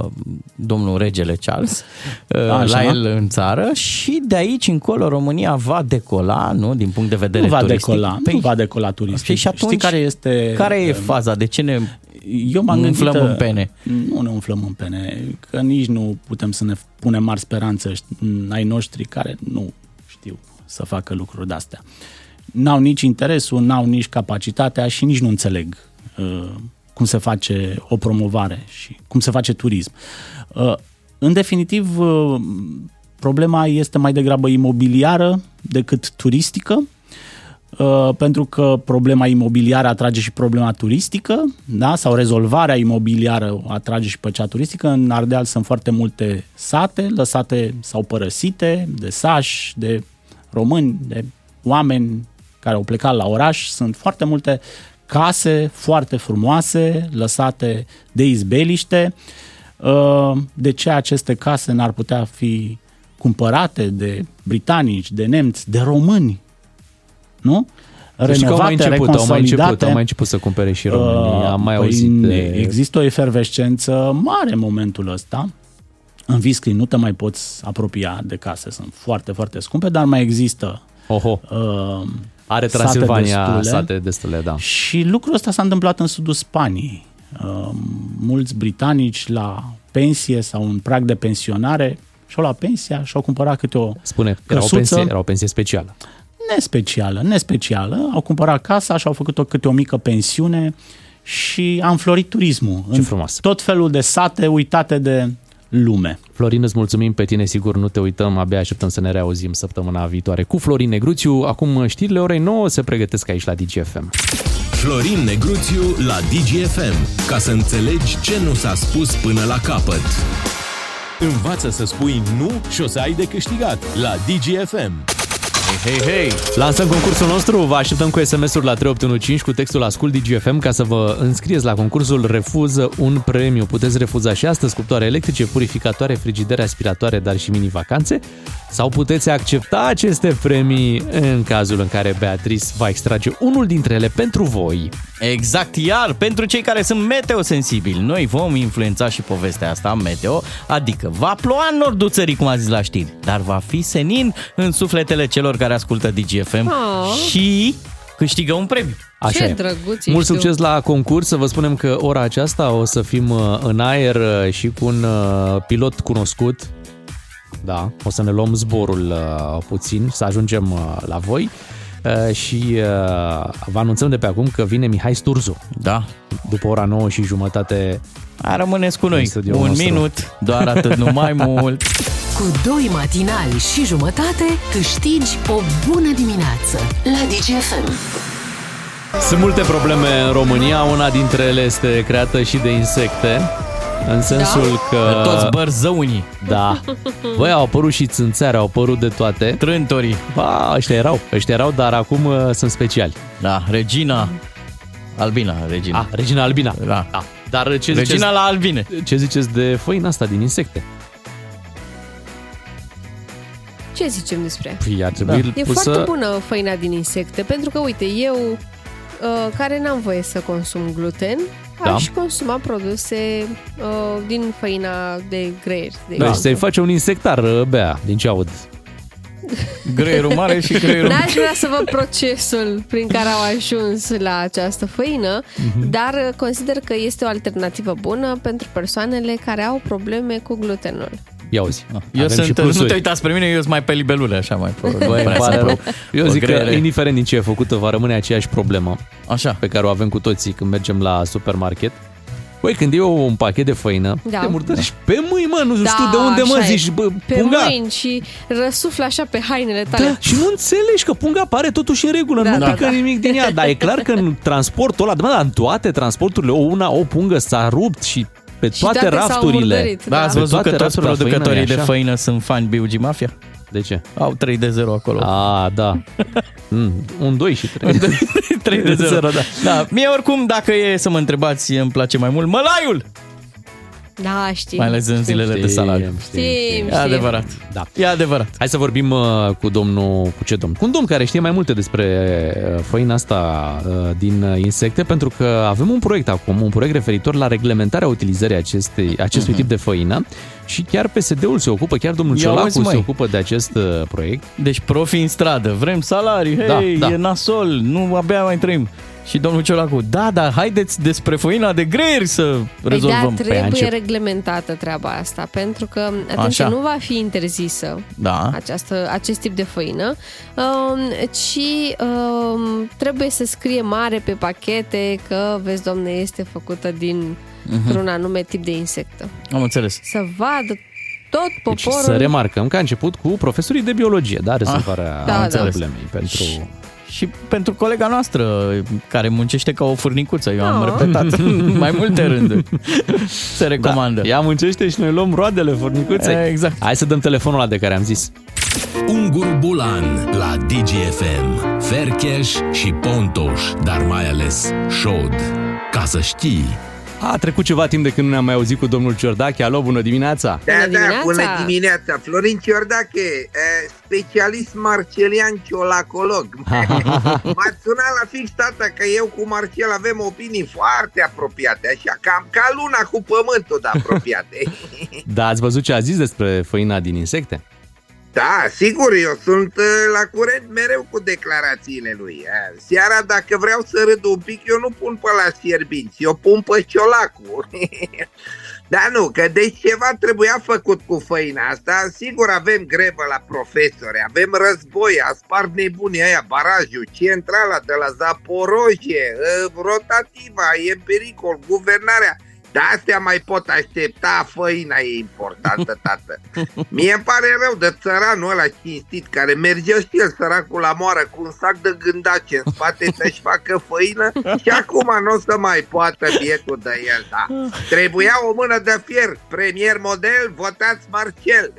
domnul regele Charles uh, Așa. la el în țară și de aici încolo România va decola, nu, din punct de vedere nu va turistic. decola, nu va decola turistic. Și atunci, Știi care este... care e faza? De ce ne Eu m-am gândit, umflăm în pene? Nu ne umflăm în pene, că nici nu putem să ne punem mari speranțe în ai noștri care nu știu să facă lucruri de-astea. N-au nici interesul, n-au nici capacitatea și nici nu înțeleg uh, cum se face o promovare și cum se face turism. Uh, în definitiv, uh, problema este mai degrabă imobiliară decât turistică. Uh, pentru că problema imobiliară atrage și problema turistică, da? sau rezolvarea imobiliară atrage și pe cea turistică. În Ardeal sunt foarte multe sate lăsate sau părăsite de sași, de români, de oameni care au plecat la oraș. Sunt foarte multe case foarte frumoase, lăsate de izbeliște. Uh, De ce aceste case n-ar putea fi cumpărate de britanici, de nemți, de români? Nu? Deci că au mai început, au mai început, reconsolidate. au mai început să cumpere și românii. Am mai Păi auzit ne- de... Există o efervescență mare în momentul ăsta. În Viscri nu te mai poți apropia de case, sunt foarte, foarte scumpe, dar mai există Oho. uh, Are sate Transilvania destule. sate destule, da. Și lucrul ăsta s-a întâmplat în sudul Spaniei. Uh, mulți britanici la pensie sau în prag de pensionare și-au luat pensia și-au cumpărat câte o Spune, era o, căsuță pensie, era o pensie specială. Nespecială, nespecială. Au cumpărat casa și au făcut-o câte o mică pensiune și a înflorit turismul. Ce în frumos. tot felul de sate uitate de lume. Florin, îți mulțumim pe tine, sigur nu te uităm, abia așteptăm să ne reauzim săptămâna viitoare cu Florin Negruțiu. Acum știrile orei 9 se pregătesc aici la DGFM. Florin Negruțiu la DGFM. Ca să înțelegi ce nu s-a spus până la capăt. Învață să spui nu și o să ai de câștigat la DGFM. Hei, hei, hei! Lansăm concursul nostru, vă așteptăm cu SMS-uri la 3815 cu textul Ascult DGFM ca să vă înscrieți la concursul Refuză un premiu. Puteți refuza și astăzi cuptoare electrice, purificatoare, frigidere, aspiratoare, dar și mini-vacanțe sau puteți accepta aceste premii în cazul în care Beatrice va extrage unul dintre ele pentru voi. Exact, iar pentru cei care sunt meteosensibili, noi vom influența și povestea asta meteo, adică va ploua în nordul țării, cum a zis la știri, dar va fi senin în sufletele celor care ascultă DGFM Oh. și câștigă un premiu. Așa Ce e. drăguț Mult ești tu. succes la concurs, să vă spunem că ora aceasta o să fim uh, în aer uh, și cu un uh, pilot cunoscut. Da, o să ne luăm zborul uh, puțin, să ajungem uh, la voi. Uh, și uh, vă anunțăm de pe acum că vine Mihai Sturzu. Da. După ora 9 și jumătate. A, rămâneți cu noi. în studioul Un nostru. minut, doar atât, nu mai mult. Cu doi matinali și jumătate câștigi o bună dimineață la DGFM. Sunt multe probleme în România, una dintre ele este creată și de insecte. În sensul că... Toți bărzăunii. Da. Băi, au apărut și țânțare, au apărut de toate. Trântorii. Ba, ăștia erau, ăștia erau, dar acum uh, sunt speciali. Da, Regina. Albina, Regina. Ah, Regina Albina. Da. da. Dar ce ziceți, Regina la albine. ce ziceți de făina asta din insecte? Ce zicem despre ea? Păi ar trebui E pusă... foarte bună făina din insecte, pentru că, uite, eu, uh, care n-am voie să consum gluten, Da. aș consuma produse uh, din făina de greier. De Da, exemplu. să-i faci un insectar, uh, Bea, din ce aud. Greierul mare și greierul N-aș vrea să văd procesul prin care au ajuns la această făină, Mhm. dar consider că este o alternativă bună pentru persoanele care au probleme cu glutenul. Ia uzi. Eu Avem și sunt, nu plusuri. te uitați pe mine, eu sunt mai pe libelule, așa mai probabil. Băi, îmi Prea pare simplu. rău. Eu O zic că, grele. indiferent din ce e făcută, va rămâne aceeași problemă Așa. pe care o avem cu toții când mergem la supermarket. Băi, când e un pachet de făină, Da. te murdărești pe mâini, mă, nu Da, știu de unde mă așa e. zici, bă, Pe punga. mâini și răsuflă așa pe hainele tale. Da, și nu înțelegi că punga pare totuși în regulă, Da, nu da, pică da. nimic din ea, dar e clar că în transportul ăla, da, în toate transporturile, o, una, o pungă s-a rupt și pe Și toate toate s-au rafturile. murdărit, Da, ați Pe văzut că toate toți rafturile la producătorii de e așa. făină sunt fani BUG Mafia? De ce? Au 3 de 0 acolo. A, da. Mm, un 2 și 3. 3 de 0, da. da. Mie oricum, dacă e să mă întrebați, îmi place mai mult mălaiul. Da, știi. Mai ales în zilele de salariu. Știm, E știm. adevărat. Da. E adevărat. Hai să vorbim uh, cu domnul, cu ce domn? Cu un domn care știe mai multe despre uh, făina asta uh, din uh, insecte, pentru că avem un proiect acum, un proiect referitor la reglementarea utilizării acestei, acestui tip de făină și chiar PSD-ul se ocupă, chiar domnul Ia Ciolacu uzi, se măi. ocupă de acest uh, proiect. Deci profi în stradă, vrem salarii, hei, Da, da. e nasol, nu abia mai trăim. Și domnul Ciolacu, da, da, haideți despre făina de greieri să rezolvăm. Păi da, trebuie reglementată treaba asta, pentru că atenție, Așa. nu va fi interzisă Da. această, acest tip de făină, um, ci um, trebuie să scrie mare pe pachete că, vezi, domne, este făcută din Mhm. un anume tip de insectă. Am înțeles. Să vadă tot Deci poporul... să remarcăm că a început cu profesorii de biologie, da, rezolvarea Ah, am înțeles. problemei pentru... Și pentru colega noastră, care muncește ca o furnicuță, eu am Ah. repetat mai multe rânduri. Se recomandă. Da, ea muncește și noi luăm roadele furnicuței. Exact. Hai să dăm telefonul ăla de care am zis. Ungur Bulan la DGFM. Fercheș și Pontoș, dar mai ales Șod. Ca să știi... A trecut ceva timp de când nu ne-am mai auzit cu domnul Ciordache. Alo, bună dimineața! Da, da, bună dimineața. Florin Ciordache, eh, specialist marcelian ciolacolog. M-ați sunat la fix, tata, că eu cu Marcel avem opinii foarte apropiate, așa, cam ca luna cu pământul de apropiate. Da, ați văzut ce a zis despre făina din insecte? Da, sigur, eu sunt uh, la curent mereu cu declarațiile lui. uh. Seara, dacă vreau să râd un pic, eu nu pun pe la fierbinți, eu pun pe ciolacu. da, nu, că deci ceva trebuia făcut cu făina asta. Sigur, avem grevă la profesori, avem război, a spart nebunii aia, barajul, centrala de la Zaporoje, uh, rotativa, e în pericol, guvernarea. Da, astea mai pot aștepta, făina e importantă, tată. Mie îmi pare rău de țăranul ăla cinstit care merge și el săracul la moară cu un sac de gândace în spate să-și facă făină și acum nu o să mai poată bietul de el, da. Trebuia o mână de fier, premier model, votați Marcel.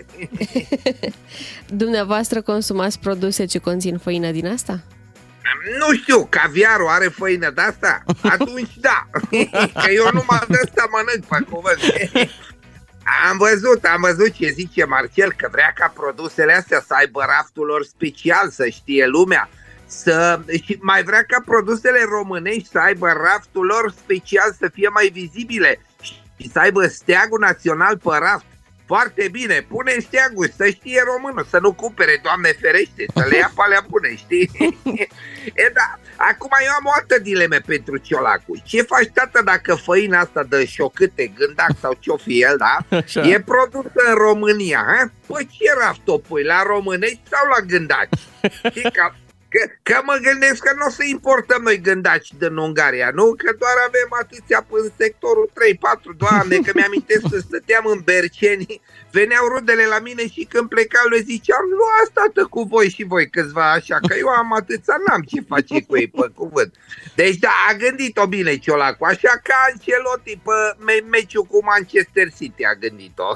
Dumneavoastră consumați produse ce conțin făină din asta? Nu știu, caviarul are făină de asta? Atunci da, că eu numai de asta mănânc pe cuvânt. Am văzut, am văzut ce zice Marcel, că vrea ca produsele astea să aibă raftul lor special, să știe lumea. Să, și mai vrea ca produsele românești să aibă raftul lor special, să fie mai vizibile și să aibă steagul național pe raft. Foarte bine, pune steagul, să știe românul, să nu cumpere, Doamne ferește, să le ia pe alea bune, știi? e da, acum eu am o altă dileme pentru Ciolacu. Ce faci, tată, dacă făina asta de șocâte, gândac sau ce-o fi el, da? Așa. E produsă în România, ha? Păi ce raft o pui, la românești sau la gândaci? Știi, că, că, că mă gândesc că nu o să importăm noi gândaci din Ungaria, nu? Că doar avem atâția în sectorul 3-4, doamne, că mi-amintesc să stăteam în Berceni, veneau rudele la mine și când plecau le ziceam, luați tată cu voi și voi câțiva așa, că eu am atâția, n-am ce face cu ei pe cuvânt. Deci da, a gândit-o bine Ciolacu, așa ca Ancelotti pe me- meciul cu Manchester City a gândit-o.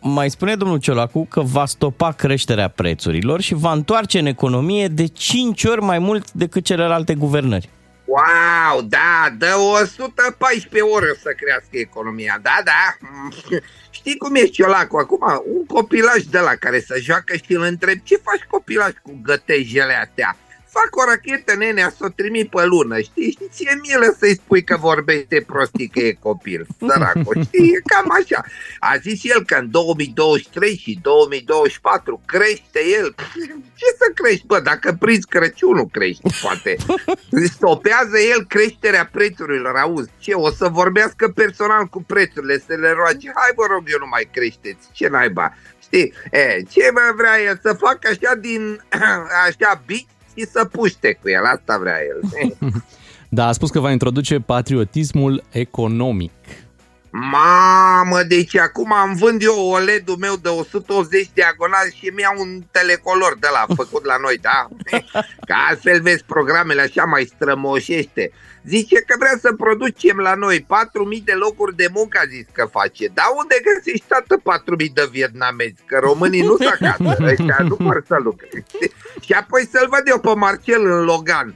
Mai spune domnul Ciolacu că va stopa creșterea prețurilor și va întoarce în economie de 5 ori mai mult decât celelalte guvernări. Wow, da, dă 114 ore să crească economia, da, da. Știi cum e Ciolacu acum? Un copilaj de la care să joacă și îl întreb ce faci copilaj cu gătejele astea? Fac o rachetă, nenea, să o trimit pe lună, știi? Și ție milă să-i spui că vorbește prostii că e copil, săracul, știi? E cam așa. A zis el că în 2023 și 2024 crește el. Ce să crești, bă, dacă prinzi Crăciunul crești, poate. Stopează el creșterea prețurilor, auzi? Ce, o să vorbească personal cu prețurile, să le roage, hai vă rog eu nu mai creșteți, ce naiba? Știi? E, ce mai vrea el? Să facă așa din, așa, bici și să puște cu el, asta vrea el. Da, a spus că va introduce patriotismul economic. Mamă, deci acum am vând eu OLED-ul meu de 180 diagonal și mi-a un telecolor de la făcut la noi, da? Ca astfel vezi programele așa mai strămoșește. Zice că vrea să producem la noi 4.000 de locuri de muncă, a zis că face. Dar unde găsești toată 4.000 de vietnamezi? Că românii nu s acasă, ăștia nu vor să lucreze. Și apoi să-l văd eu pe Marcel în Logan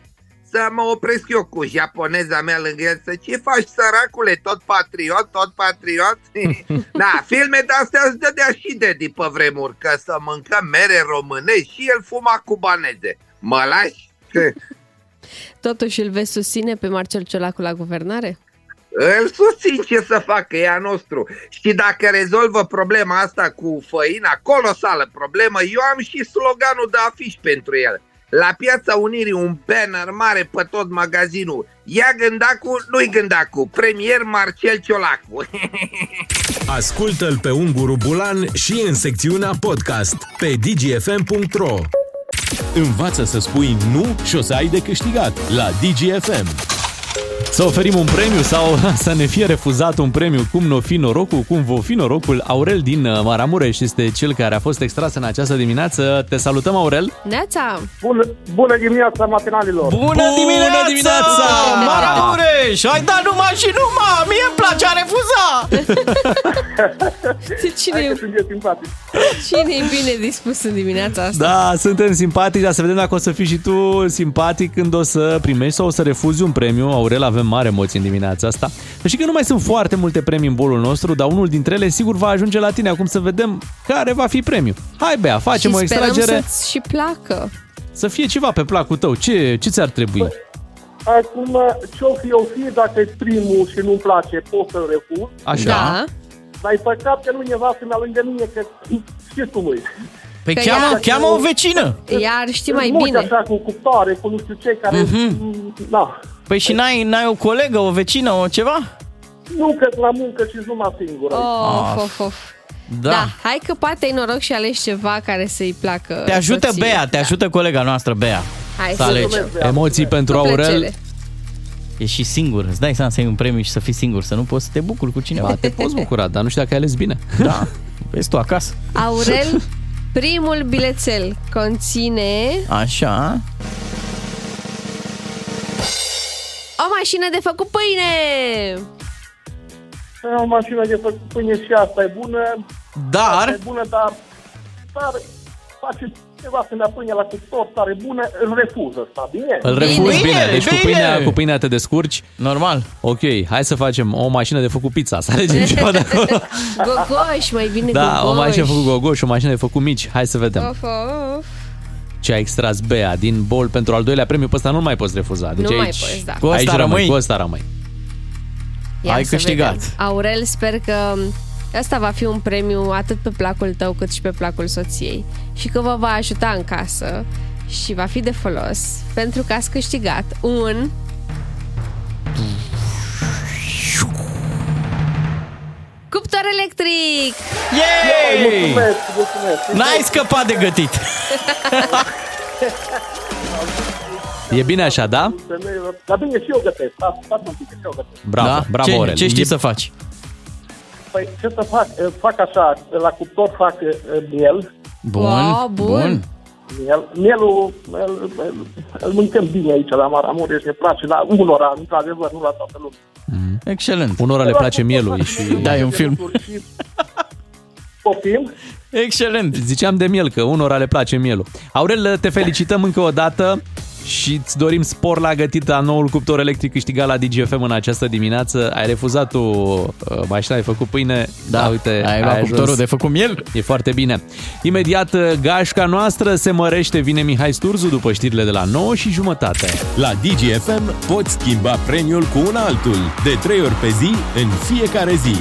să mă opresc eu cu japoneza mea lângă el să ce faci săracule, tot patriot, tot patriot? da, filme de astea îți dădea și de pe vremuri, că să mâncăm mere românești și el fuma cubaneze. Mă lași? Totuși îl vezi susține pe Marcel Ciolacu la guvernare? Îl susțin ce să facă, e a nostru. Și dacă rezolvă problema asta cu făina, colosală problemă, eu am și sloganul de afiș pentru el. La Piața Unirii un banner mare pe tot magazinul. Ia gândacu, nu-i gândacu, premier Marcel Ciolacu. Ascultă-l pe Unguru Bulan și în secțiunea podcast pe dgfm.ro Învață să spui nu și o să ai de câștigat la DGFM. Să oferim un premiu sau să ne fie refuzat un premiu, cum nu fi norocul, cum va fi norocul. Aurel din uh, Maramureș este cel care a fost extras în această dimineață. Te salutăm, Aurel! Neața! Bună, bună dimineața, matinalilor! Bună, Bună dimineața! dimineața! Maramureș! Ai dat numai și numai! Mie îmi place a refuza! Cine, Hai că sunteți simpatici. cine e bine dispus în dimineața asta? Da, suntem simpatici, dar să vedem dacă o să fii și tu simpatic când o să primești sau o să refuzi un premiu. Aurel, avem mare emoții în dimineața asta. Și că nu mai sunt foarte multe premii în bolul nostru, dar unul dintre ele sigur va ajunge la tine. Acum să vedem care va fi premiu. Hai, Bea, facem și o sperăm extragere. să-ți și placă. Să fie ceva pe placul tău. Ce, ce ți-ar trebui? Acum, ce-o fi, o fi, dacă e primul și nu-mi place, pot să-l refuz. Așa. Da. Dar e păcat că nu e nevastă mea lângă mine, că știți cum e. Păi Că cheamă, ea- cheamă o vecină! Ea ar ști mai Mulți bine. așa cu cuptoare, cu nu știu ce, care... Mhm. Da. Păi și n-ai, n-ai o colegă, o vecină, o ceva? Nu că la muncă și numai singură. Of, of, of. Da. Da, hai că poate ai noroc și alegi ceva care să-i placă Te ajută soției. Bea, te ajută colega noastră Bea. Hai să să alegi. mulțumesc. Emoții pentru Cu Aurel. plăcere. E și singur, îți dai seama să iei un premiu și să fii singur, să nu poți să te bucuri cu cineva. Ba, te poți bucura, dar nu știu dacă ai ales bine. Da, vezi tu acasă. Aurel, primul bilețel conține Așa. O mașină de făcut pâine. O mașină de făcut pâine și asta e bună. Asta Dar, e bună, dar, dar face ceva să ne pâine la cuptor tare bună, îl refuză asta, bine? Îl refuzi bine, Bine, deci cu bine. pâinea, cu pâinea te descurci. normal. Ok, hai să facem o mașină de făcut pizza, să alegem ceva de acolo. Gogoș, mai bine Da, o gogoș. mașină de făcut gogoș, o mașină de făcut mici. Hai să vedem Of, of. Ce a extras Bea din bol pentru al doilea premiu. Pe ăsta nu mai poți refuza. Deci Nu mai aici, poți, da. Cu ăsta aici rămâi. rămâi. Cu ăsta rămâi. Ia Ai să câștigat. vedem. Aurel, sper că Asta va fi un premiu atât pe placul tău cât și pe placul soției și că vă va ajuta în casă și va fi de folos pentru că ați câștigat un cuptor electric! Yay! Mulțumesc, mulțumesc. N-ai scăpat de gătit. E bine așa, da? Femeilor. Dar bine, și eu gătesc. Stați stați un pic, și eu gătesc. Bravo, da? bravo, ce, Aurel. ce știi E- să faci? Păi, ce să fac? Fac așa, la cuptor fac eh, miel. Bun, Wow, bun. bun. Miel, mielul îl, îl, îl mâncăm bine aici la Maramureș, ne place la unora, într-adevăr, nu la toată lumea. Excelent. Unora le place mielul și... Da, e un film. Poftim? Excelent. Ziceam de miel, că unora le place mielul. Aurel, te felicităm încă o dată și îți dorim spor la gătit la noul cuptor electric câștigat la DGFM în această dimineață. Ai refuzat tu uh, mașina, ai făcut pâine. Da, uite, ai luat ajuns. cuptorul de făcut miel. E foarte bine. Imediat, uh, gașca noastră se mărește, vine Mihai Sturzu după știrile de la 9 și jumătate. La DGFM poți schimba premiul cu un altul, de 3 ori pe zi, în fiecare zi.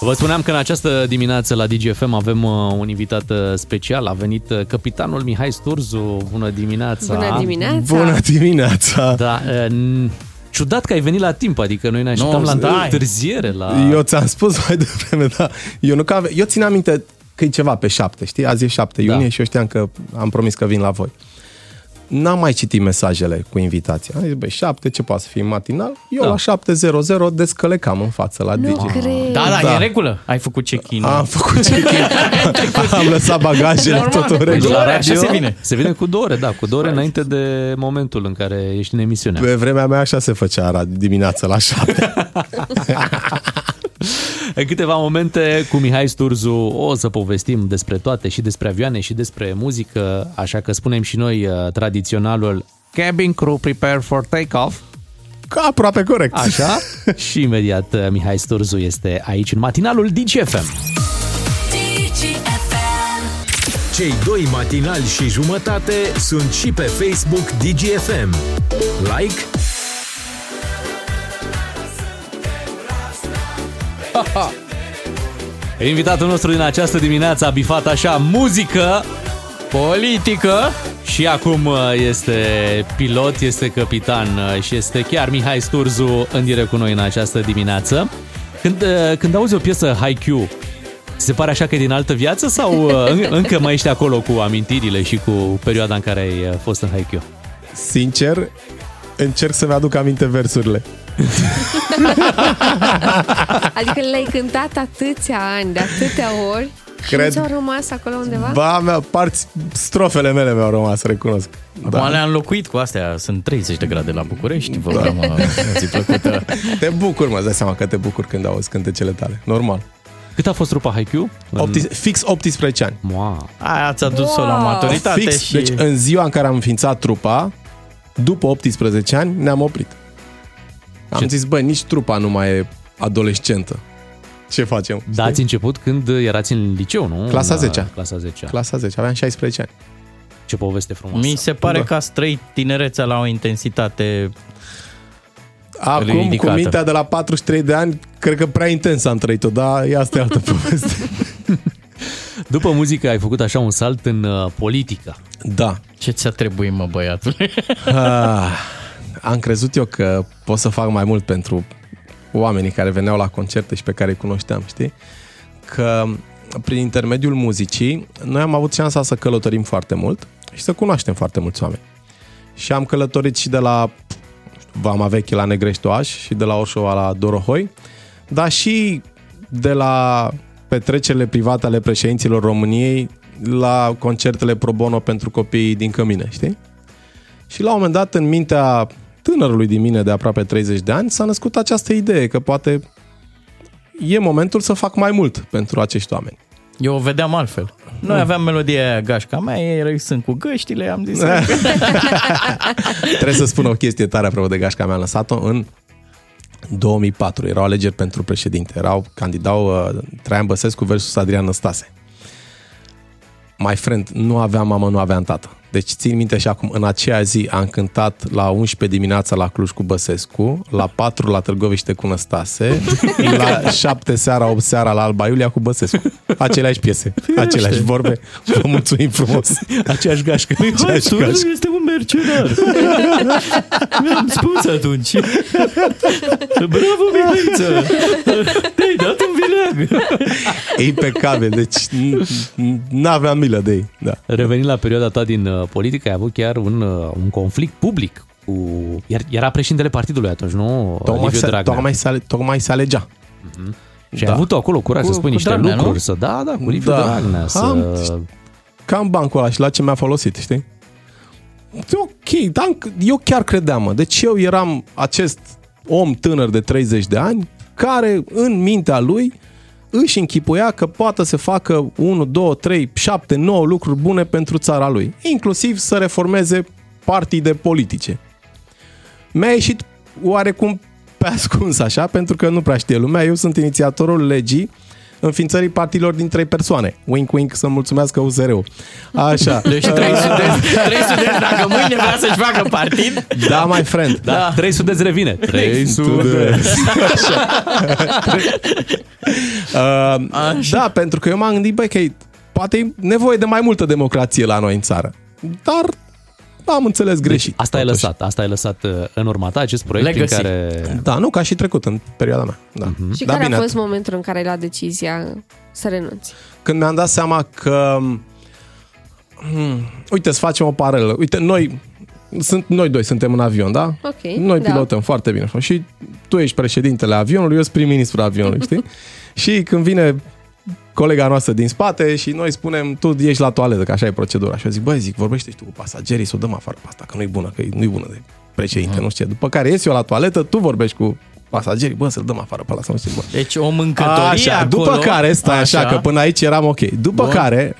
Vă spuneam că în această dimineață la DGFM avem uh, un invitat uh, special. A venit uh, capitanul Mihai Sturzu. Bună dimineața! Bună dimineața! Bună dimineața! Da, uh, n- ciudat că ai venit la timp, adică noi ne așteptam Nu, la stai. întârziere. La... Eu ți-am spus mai devreme, da. Eu, nu că ave... eu țin aminte că e ceva pe 7, știi? Azi e 7 Da. iunie și eu știam că am promis că vin la voi. N-am mai citit mesajele cu invitația. Am zis, băi, 7, ce poate să fie matinal? Eu Da. la 7.00 descălecam în față la Nu Digi. cred. Da, da, Da. e în regulă. Ai făcut check-in. Am făcut check-in. am lăsat bagajele, Normal. tot în Deci regulă. la radio se vine. Se vine cu două ore, da, cu două ore înainte de momentul în care ești în emisiune. Pe vremea mea așa se făcea radio dimineața la 7. În câteva momente cu Mihai Sturzu o să povestim despre toate și despre avioane și despre muzică, așa că spunem și noi uh, tradiționalul Cabin crew prepare for takeoff. Ca aproape corect. Așa? și imediat uh, Mihai Sturzu este aici în matinalul DGFM. Cei doi matinali și jumătate sunt și pe Facebook DGFM. Like, Invitatul nostru din această dimineață a bifat așa muzică, politică și acum uh, este pilot, este capitan uh, și este chiar Mihai Sturzu în direct cu noi în această dimineață. Când, uh, când auzi o piesă Haikyuu, ți se pare așa că e din altă viață sau uh, în- încă mai ești acolo cu amintirile și cu perioada în care ai uh, fost în Haikyuu? Sincer, încerc să-mi aduc aminte versurile. Adică le-ai cântat atâția ani, de atâtea ori și Cred- nu ți-au rămas acolo undeva? Ba, mea, parți, strofele mele mi-au rămas, recunosc. Acum le-am înlocuit cu astea. Sunt 30 de grade la București. Vă urăm o zi plăcută. Te bucur, mă, îți dai seama că te bucur când auzi cântecele tale. Normal. Cât a fost trupa Haikyuu? Opti- fix 18 ani. Wow. Aia ați adus-o la maturitate Fix, și... deci în ziua în care am înființat trupa, după 18 ani, ne-am oprit. Am zis, bă, nici trupa nu mai e adolescentă. Ce facem? Da, ați început când erați în liceu, nu? Clasa În, 10 Clasa 10 Clasa 10, aveam 16 ani. Ce poveste frumoasă. Mi se pare Da. că ați trăit tinerețea la o intensitate Acum, ridicată. cu mintea de la 43 de ani, cred că prea intens am trăit-o, dar e asta e altă poveste. După muzică ai făcut așa un salt în uh, politică. Da. Ce ți-a trebuit, mă, băiatule? Ah, am crezut eu că pot să fac mai mult pentru oamenii care veneau la concerte și pe care îi cunoșteam, știi? Că prin intermediul muzicii noi am avut șansa să călătorim foarte mult și să cunoaștem foarte mulți oameni. Și am călătorit și de la Vama Veche la Negreștoaș și de la Orșova la Dorohoi, dar și de la petrecerile private ale președinților României la concertele pro bono pentru copiii din Cămine, știi? Și la un moment dat, în mintea tânărului din mine de aproape 30 de ani, s-a născut această idee că poate e momentul să fac mai mult pentru acești oameni. Eu o vedeam altfel. Noi Mm. aveam melodia aia gașca mea, ei sunt cu găștile, am zis. Trebuie să spun o chestie tare apropo de gașca mea. Am lăsat-o în 2004. Erau alegeri pentru președinte. Erau candidau uh, Traian Băsescu versus Adrian Năstase. My friend, nu aveam mamă, nu aveam tată. Deci țin minte și acum, în aceea zi am cântat la 11 dimineața la Cluj cu Băsescu, la 4 la Târgoviște cu Năstase, la 7 seara, 8 seara la Alba Iulia cu Băsescu. Aceleași piese, aceleași vorbe. Vă mulțumim frumos. Aceeași gașcă. Aceeași gașcă. este un mercenar. Mi-am spus atunci. Bravo, Mihaiță! Te-ai dat un vileag! Impecabil, deci n- n- n-aveam milă de ei. Da. Revenind la perioada ta din uh, politică, ai avut chiar un, uh, un conflict public cu... Iar, era președintele partidului atunci, nu? Tocmai Liviu se, Dragnea. tocmai, se, ale- tocmai se alegea. Și ai avut acolo curaj Cu- să spui cu niște Dragnea, lucruri, nu? să da, da, cu Liviu Da. Dragnea, să... Am- Cam bancul ăla și la ce mi-a folosit, știi? E Ok, dar eu chiar credeam, mă. Deci eu eram acest om tânăr de 30 de ani care în mintea lui își închipuia că poate să facă 1, 2, 3, 7, 9 lucruri bune pentru țara lui, inclusiv să reformeze partide politice. Mi-a ieșit oarecum pe ascuns așa, pentru că nu prea știe lumea, eu sunt inițiatorul legii înființării partiilor din trei persoane. Wink, wink, să mulțumească USR-ul. Așa. Deci 300 300 dacă mâine vrea să-și facă partid. Da, my friend. Da, da. 300 revine. 300. Uh, da, pentru că eu m-am gândit, băi, că e, poate e nevoie de mai multă democrație la noi în țară. Dar am înțeles greșit. Deci, asta ai lăsat, asta ai lăsat uh, în urma ta, acest proiect Legacy. în care... Da, nu, ca și trecut în perioada mea. Da. Mhm. Și da, care bine, a fost momentul în care ai luat decizia să renunți? când mi-am dat seama că hmm, uite, să facem o paralelă. Uite, noi sunt, noi doi suntem în avion, da? Ok, Noi da. pilotăm foarte bine. Și tu ești președintele avionului, eu sunt prim-ministru avionului, știi? și când vine colega noastră din spate și noi spunem, tu ești la toaletă, că așa e procedura. Și eu zic, băi, zic, vorbește și tu cu pasagerii, să o dăm afară pe asta, că nu-i bună, că nu-i bună de președinte, Mhm. nu știu ce. După care ies eu la toaletă, tu vorbești cu pasagerii, bă, să-l dăm afară pe ăla, să nu știu ce. Bă. Deci o mâncătorie Așa, acolo. după care, stai așa, Așa. că până aici eram ok. După Bun. care,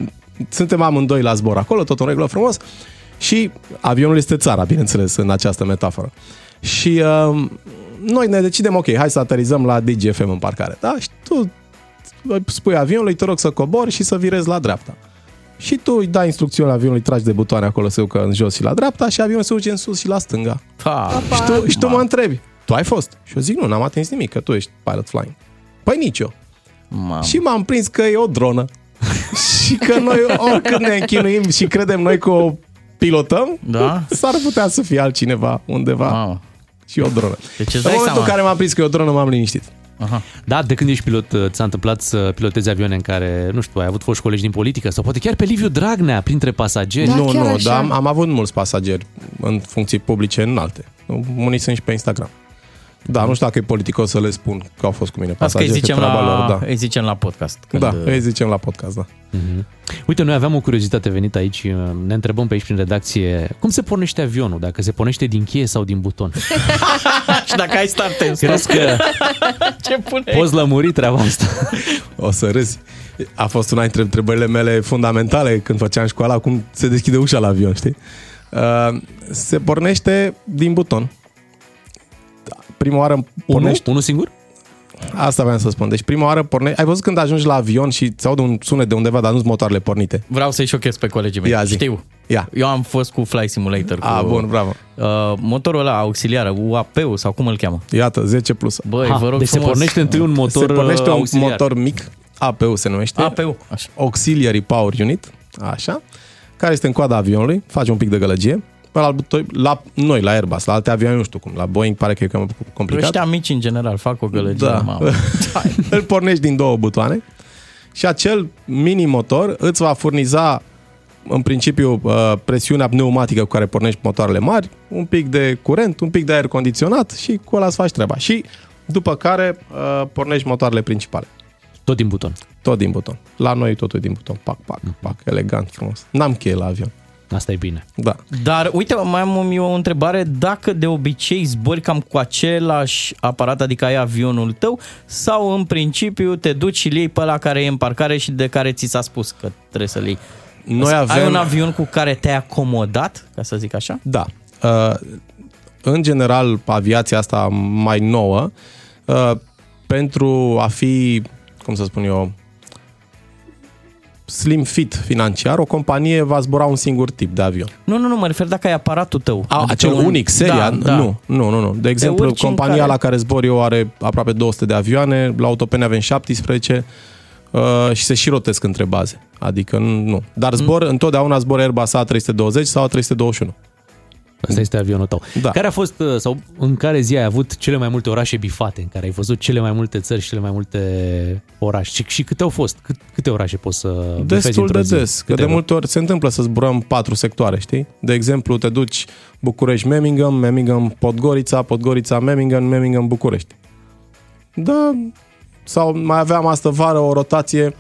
suntem amândoi la zbor acolo, tot în regulă frumos, și avionul este țara, bineînțeles, în această metaforă. Și uh, noi ne decidem, ok, hai să aterizăm la DGFM în parcare, da? Și tu spui avionului, te rog să cobori și să virezi la dreapta. Și tu îi dai instrucțiuni avionului, tragi de butoane acolo să ducă în jos și la dreapta și avionul se duce în sus și la stânga. Pa. Și tu, și tu mă întrebi, tu ai fost? Și eu zic, nu, n-am atins nimic, că tu ești pilot flying. Păi nici eu. Mamă. Și m-am prins că e o dronă. și că noi oricât ne închinuim și credem noi că o pilotăm, Da? s-ar putea să fie altcineva undeva Mamă. și o dronă. Deci îți în dai momentul seama. în care m-am prins că e o dronă, m-am liniștit. Aha. Da, de când ești pilot, uh, ți-a întâmplat să pilotezi avioane în care, nu știu, ai avut foști colegi din politică sau poate chiar pe Liviu Dragnea, printre pasageri. nu, nu, dar am, am avut mulți pasageri în funcții publice înalte. Unii sunt și pe Instagram. Da, nu știu dacă e politicos să le spun că au fost cu mine Asta îi pasageri, că zicem, treaba la, lor, da. îi zicem la podcast. Da, îi zicem la podcast, da. Mhm. Uite, noi aveam o curiozitate venit aici, uh, ne întrebăm pe aici prin redacție, cum se pornește avionul, dacă se pornește din cheie sau din buton? Și dacă ai start and stop. Crezi că Ce pune poți lămuri treaba asta? O să râzi. A fost una dintre întrebările mele fundamentale când făceam școala, cum se deschide ușa la avion, știi? Uh, se pornește din buton. Prima oară pornești... Unul singur? Asta vreau să spun. Deci prima oară pornești... Ai văzut când ajungi la avion și ți aude un sunet de undeva, dar nu-s motoarele pornite? Vreau să-i șochez pe colegii mei. Ia zi. Știu. Ia. Eu am fost cu Fly Simulator. A, cu, bun, bravo. Uh, motorul ăla auxiliar, UAP-ul sau cum îl cheamă? Iată, 10 plus. Băi, vă rog deci se frumos. pornește întâi un motor Se pornește un auxiliar. motor mic, APU se numește. APU, așa. Auxiliary Power Unit, așa, care este în coada avionului, face un pic de gălăgie. La, la noi, la Airbus, la alte avioane, nu știu cum, la Boeing pare că e cam complicat. Ăștia mici în general fac o gălăgie. Da. Mamă. Îl pornești din două butoane și acel mini motor îți va furniza în principiu uh, presiunea pneumatică cu care pornești motoarele mari, un pic de curent, un pic de aer condiționat și cu ăla îți faci treaba. Și după care uh, pornești motoarele principale. Tot din buton. Tot din buton. La noi totul din buton. Pac, pac, pac, elegant, frumos. N-am cheie la avion. Asta e bine. Da. Dar uite, mai am eu o întrebare. Dacă de obicei zbori cam cu același aparat, adică ai avionul tău, sau în principiu te duci și îl iei pe ăla care e în parcare și de care ți s-a spus că trebuie să-l iei? Noi Ai avem- un avion cu care te-ai acomodat, ca să zic așa? Da. Uh, în general, aviația asta mai nouă, uh, pentru a fi, cum să spun eu, slim fit financiar, o companie va zbura un singur tip de avion. Nu, nu, nu, mă refer dacă ai aparatul tău. A, adică acel un- unic, seria? Da, da. Nu, nu, nu, nu. De exemplu, urci în compania care- la care zbor eu are aproape 200 de avioane, la Autopeni avem 17 uh, și se și rotesc între baze. Adică nu. nu. Dar zbor, Mm. întotdeauna zbor Airbus A320 sau A321. Asta este avionul tău. Da. Care a fost, uh, sau în care zi ai avut cele mai multe orașe bifate, în care ai văzut cele mai multe țări și cele mai multe orașe? Și, și câte au fost? Cât, câte orașe poți să bifezi Destul într-o de zi? des, că Câte de vreo? multe ori se întâmplă să zburăm patru sectoare, știi? De exemplu, te duci București-Memmingen, Memmingen-Podgorița, Podgorița-Memmingen, Memmingen-București. Da, sau mai aveam astă vară o rotație uh,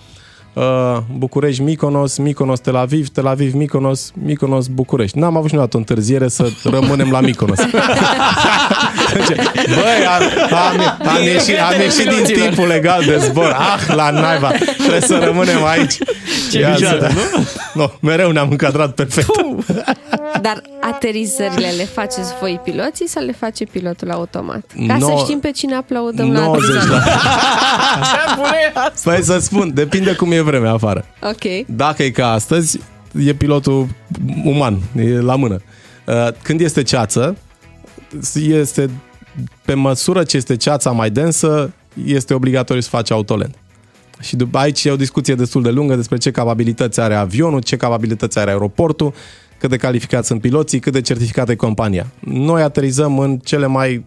București, Mykonos, Mykonos, Tel Aviv, Tel Aviv, Mykonos, Mykonos, București. N-am avut niciodată o întârziere să rămânem la Mykonos. Băi, am, am, am, ieșit, am ieșit din timpul legal de zbor. Ah, la naiba, trebuie să rămânem aici. Ce Ia vijoadă, să- Nu, mereu ne-am încadrat perfect. Dar aterizările le faceți voi piloții sau le face pilotul automat? Ca No- să știm pe cine aplaudăm la 90 aterizare. la... Păi să spun, depinde cum e vremea afară. Ok. Dacă e ca astăzi, e pilotul uman, e la mână. Uh, Când este ceață, este pe măsură ce este ceața mai densă, este obligatoriu să faci autoland. Și după aici e o discuție destul de lungă despre ce capabilități are avionul, ce capabilități are aeroportul, cât de calificați sunt piloții, cât de certificată e compania. Noi aterizăm în cele mai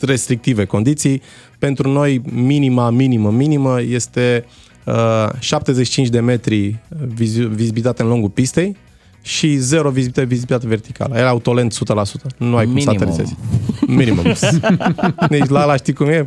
restrictive condiții. Pentru noi, minima, minimă, minimă este uh, 75 de metri vizi- vizibilitate în lungul pistei și 0 vizibilitate, vizibilitate verticală. Era autolent 100%. Nu ai cum să Minimum. aterizezi. Minimum. deci la ăla știi cum e?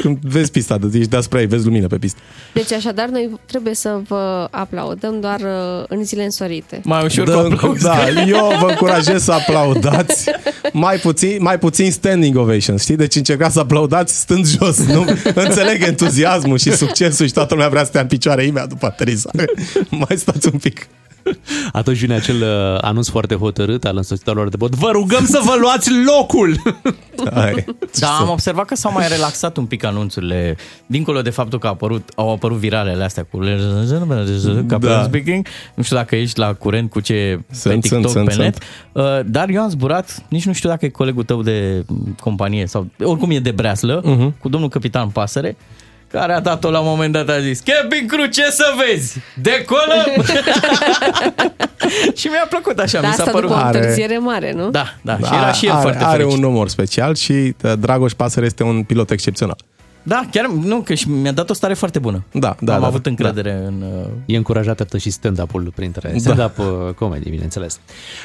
Când vezi pista, de ești deasupra ei, vezi lumină pe pistă. Deci așadar noi trebuie să vă aplaudăm doar uh, în zile însorite. Mai ușor da, da, eu vă încurajez să aplaudați mai puțin, mai puțin standing ovation, știi? Deci încercați să aplaudați stând jos. Nu? Înțeleg entuziasmul și succesul și toată lumea vrea să stea în picioare imediat după aterizare. Mai stați un pic. Atunci vine acel uh, anunț foarte hotărât al însoțitorilor de bord. Vă rugăm să vă luați locul! Da, am observat că s-au mai relaxat un pic anunțurile, dincolo de faptul că a apărut, au apărut viralele astea cu Captain Da. Speaking. Nu știu dacă ești la curent cu ce Sunt, pe TikTok, sunt, sunt, pe net. sunt. Uh, Dar eu am zburat, nici nu știu dacă e colegul tău de companie sau oricum e de breaslă, Mhm. cu domnul capitan Pasăre, care a dat-o la un moment dat, a zis Cabin crew, ce să vezi? Decolăm! și mi-a plăcut așa, Dar mi s-a asta părut. după o întârziere mare, nu? Da, da, și era și el are, foarte Are fericit. un umor special și uh, Dragoș Pasăre este un pilot excepțional. Da, chiar, nu, că și mi-a dat o stare foarte bună. Da, da, Am da, avut da. încredere în... uh, E încurajat atât și stand-up-ul printre Da. stand-up uh, comedy, bineînțeles.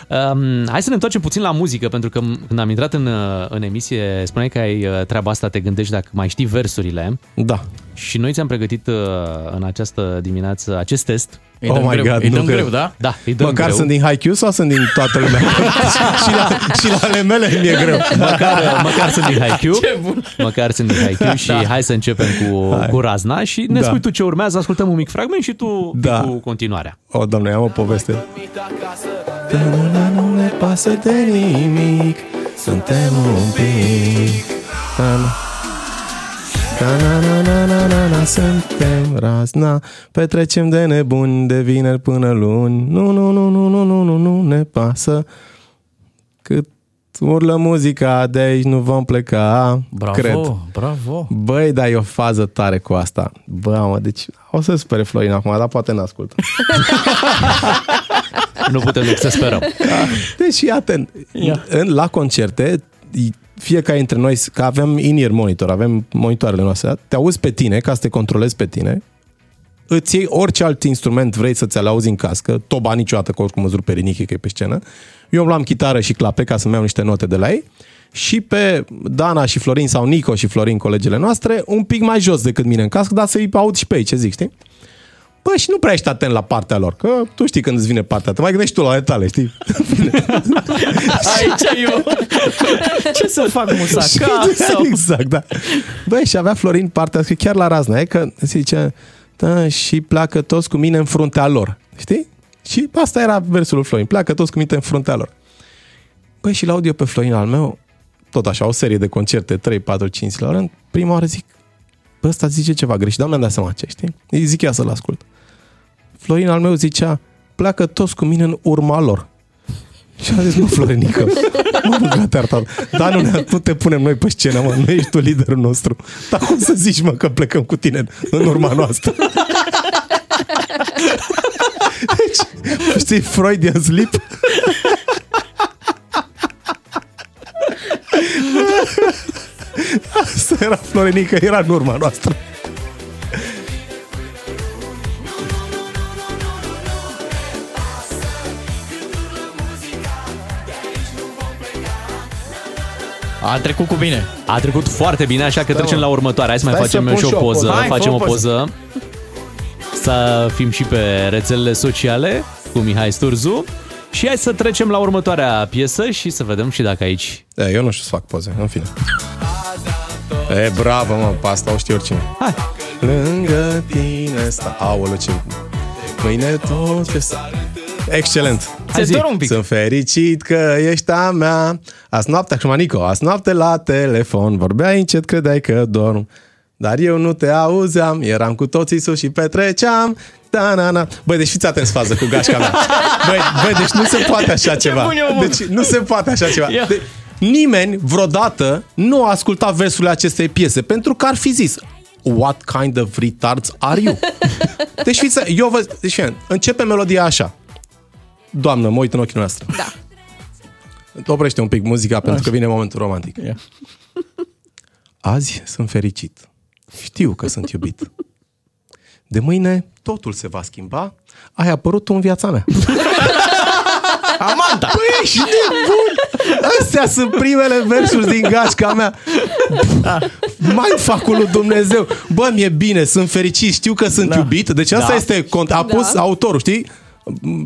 Um, hai să ne întoarcem puțin la muzică, pentru că m- când am intrat în, uh, în emisie, spuneai că ai uh, treaba asta, te gândești dacă mai știi versurile. Da. Și noi ți-am pregătit uh, în această dimineață acest test. Îi dăm oh my greu, God, îi nu dăm cred. greu, da? Da, îi dăm Măcar greu. sunt din Haikyuu sau sunt din toată lumea? și, la, și la ale mele mi-e greu. Măcar, măcar sunt din Haikyuu. Ce bun. Măcar sunt din Haikyuu și Da. hai să începem cu, Hai. cu razna și ne Da. spui tu ce urmează, ascultăm un mic fragment și tu Da. cu continuarea. O, doamne, am o poveste. Tămâna nu ne pasă de nimic, suntem un pic. Ta-na. Ta-na-na-na-na-na, suntem razna, petrecem de nebuni de vineri până luni. Nu, nu, nu, nu, nu, nu, nu, nu ne pasă. Cât urlă muzica, de aici nu vom pleca. Bravo, Cred. bravo. Băi, dar e o fază tare cu asta. Bă, mă, deci o să spere Florin acum, dar poate n-ascultă. Nu putem decât să sperăm. Deci, fii atent. În, la concerte, fiecare dintre noi, că avem in-ear monitor, avem monitoarele noastre, te auzi pe tine, ca să te controlezi pe tine, îți iei orice alt instrument vrei să ți-l auzi în cască, toba niciodată, că oricum îți rupe rinichi că e pe scenă. Eu îmi luam chitară și clape ca să-mi iau niște note de la ei și pe Dana și Florin sau Nico și Florin, colegele noastre, un pic mai jos decât mine în cască, dar să-i aud și pe ei, ce zic, știi? Bă, și nu prea ești atent la partea lor, că tu știi când îți vine partea, te mai gândești tu la ale tale, știi? Aici eu. Ce să fac, musaca? Sau... Exact, da. Băi, și avea Florin partea asta, chiar la razna, e că zice, da, și pleacă toți cu mine în fruntea lor, știi? Și asta era versul lui Florin, pleacă toți cu mine în fruntea lor. Băi, și la audio pe Florin al meu, tot așa, o serie de concerte, 3, 4, 5 la rând, prima oară zic, bă, ăsta zice ceva greșit, dar mi-am dat seama ce, știi? Îi zic ia să-l ascult. Florin al meu zicea, pleacă toți cu mine în urma lor. Și am zis, mă, Florinică, mă, băgat artat. Dar nu, ne, nu te punem noi pe scenă, mă, nu ești tu liderul nostru. Dar cum să zici, mă, că plecăm cu tine în urma noastră? Deci, știi, Freudian slip? Asta era Florinică, era în urma noastră. A trecut cu bine. A trecut foarte bine, așa că Da, trecem mă. la următoare. Hai să mai Stai facem să și pun o și eu o poză. poză. Hai, facem fă o o poză. poză. să fim și pe rețelele sociale cu Mihai Sturzu. Și hai să trecem la următoarea piesă și să vedem și dacă aici... E, eu nu știu să fac poze, în fine. E, bravo, mă, pe asta o știu oricine. Hai. Lângă tine sta... Aoleu, ce... Mâine tot ce sta... Excelent. Ți-e dor un pic. Sunt fericit că ești a mea. Azi noapte, acum Nico, azi noapte la telefon. Vorbeai încet, credeai că dorm. Dar eu nu te auzeam, eram cu toții sus și petreceam. Da, na, na. Băi, deci fiți atenți fază cu gașca mea. Băi, băi, deci nu se poate așa ceva. bun e omul. Deci nu se poate așa ceva. Ia. De- nimeni vreodată nu a ascultat versurile acestei piese pentru că ar fi zis What kind of retards are you? Deci fiți, eu vă, deci fii, începe melodia așa. Doamnă, mă uit în ochii noastre. Da. Oprește un pic muzica pentru că vine momentul romantic. Ia. Azi sunt fericit. Știu că sunt iubit. De mâine totul se va schimba. Ai apărut tu în viața mea. Amanda! Păi ești nebun! Astea sunt primele versuri din gașca mea. Mai fac lui Dumnezeu. Bă, mi-e bine, sunt fericit, știu că sunt Da. iubit. Deci asta Da. este, cont- a pus Da. autorul, știi?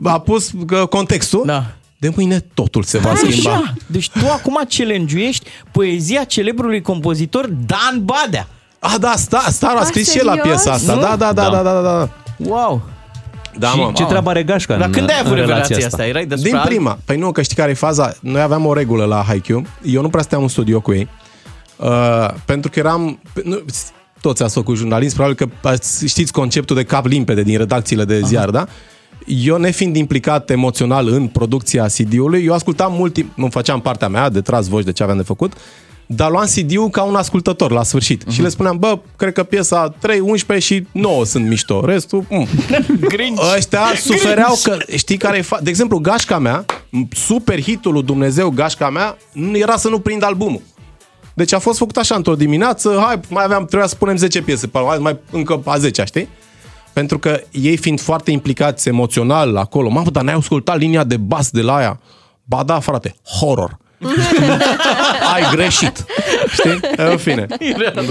A pus uh, contextul. Da. De mâine totul se va schimba. Așa. Deci tu acum challenge poezia celebrului compozitor Dan Badea. Ah, da, sta, Star a Ah, scris și el la serios? piesa asta. Nu? Da, da, da, da, da, da. Wow! Da, și mă. ce treabă are Gașca Dar în, când ai avut în revelația relația asta? asta? Erai despre Din alt- prima. Păi nu, că știi care e faza? Noi aveam o regulă la Haikyuu. Eu nu prea stăteam în studio cu ei. Uh, pentru că eram... Nu, toți ați făcut jurnalism, probabil că ați- știți conceptul de cap limpede din redacțiile de ziar, da? Eu, nefiind implicat emoțional în producția CD-ului, eu ascultam mult timp, îmi făceam partea mea de tras voci de ce aveam de făcut, dar luam CD-ul ca un ascultător la sfârșit. Și le spuneam, bă, cred că piesa 3, 11 și 9 sunt mișto. Restul, mm. Grinch. Ăștia sufereau că, știi care e fa- De exemplu, gașca mea, super hitul lui Dumnezeu, gașca mea, nu era să nu prind albumul. Deci a fost făcut așa într-o dimineață, hai, mai aveam, trebuia să punem 10 piese, pe hai, mai încă a 10 știi? Pentru că ei fiind foarte implicați emoțional acolo, mamă, dar n-ai ascultat linia de bas de la aia? Ba da, frate, horror. Ai greșit. Știi? În fine. Da.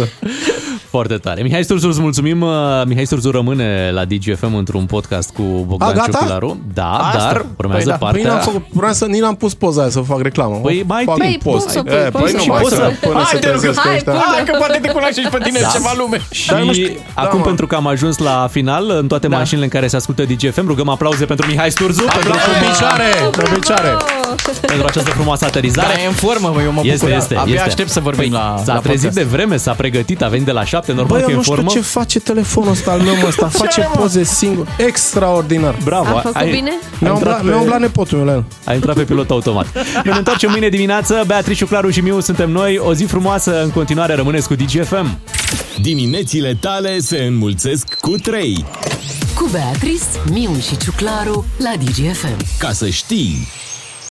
Foarte tare. Mihai Sturzu, îți mulțumim. Uh, Mihai Sturzu rămâne la DGFM într-un podcast cu Bogdan A, gata? Ciucularu. Da, Asta? dar urmează Păi da. Păi partea... n-am făcut, vreau să, nici n-am pus poza aia să fac reclamă. Păi mai fac timp. un Păi, post. pun să pui, E, pun păi să nu pui. mai Poți să să- până Hai, se te rog, trezesc hai, ăștia. pun. Hai că poate te cunoaște și pe tine Da. ceva lume. Și Dar nu știu- da, acum, mă. pentru că am ajuns la final, în toate Da. mașinile în care se ascultă DGFM, rugăm aplauze pentru Mihai Sturzu, pentru, Pe picioare, pe picioare. pentru această frumoasă aterizare. Dar e în formă, mă, eu mă Este, bucur. este, Abia este. aștept să vorbim Păi, la S-a la trezit podcast. de vreme, s-a pregătit, a venit de la șapte, normal Băi, că e eu în nu știu formă. ce face telefonul ăsta al meu ăsta. Face are, mă? poze singur. Extraordinar. Bravo, A făcut bine? Mi-a umblat, mi-a umblat nepotul meu la el. A intrat pe pilot automat. Ne întoarcem mâine dimineață. Beatrice, Claru și Miu suntem noi. O zi frumoasă. În continuare rămâneți cu DGFM. Diminețile tale se înmulțesc cu 3. Cu Beatrice, Miu și Ciuclaru la DGFM. Ca să știi...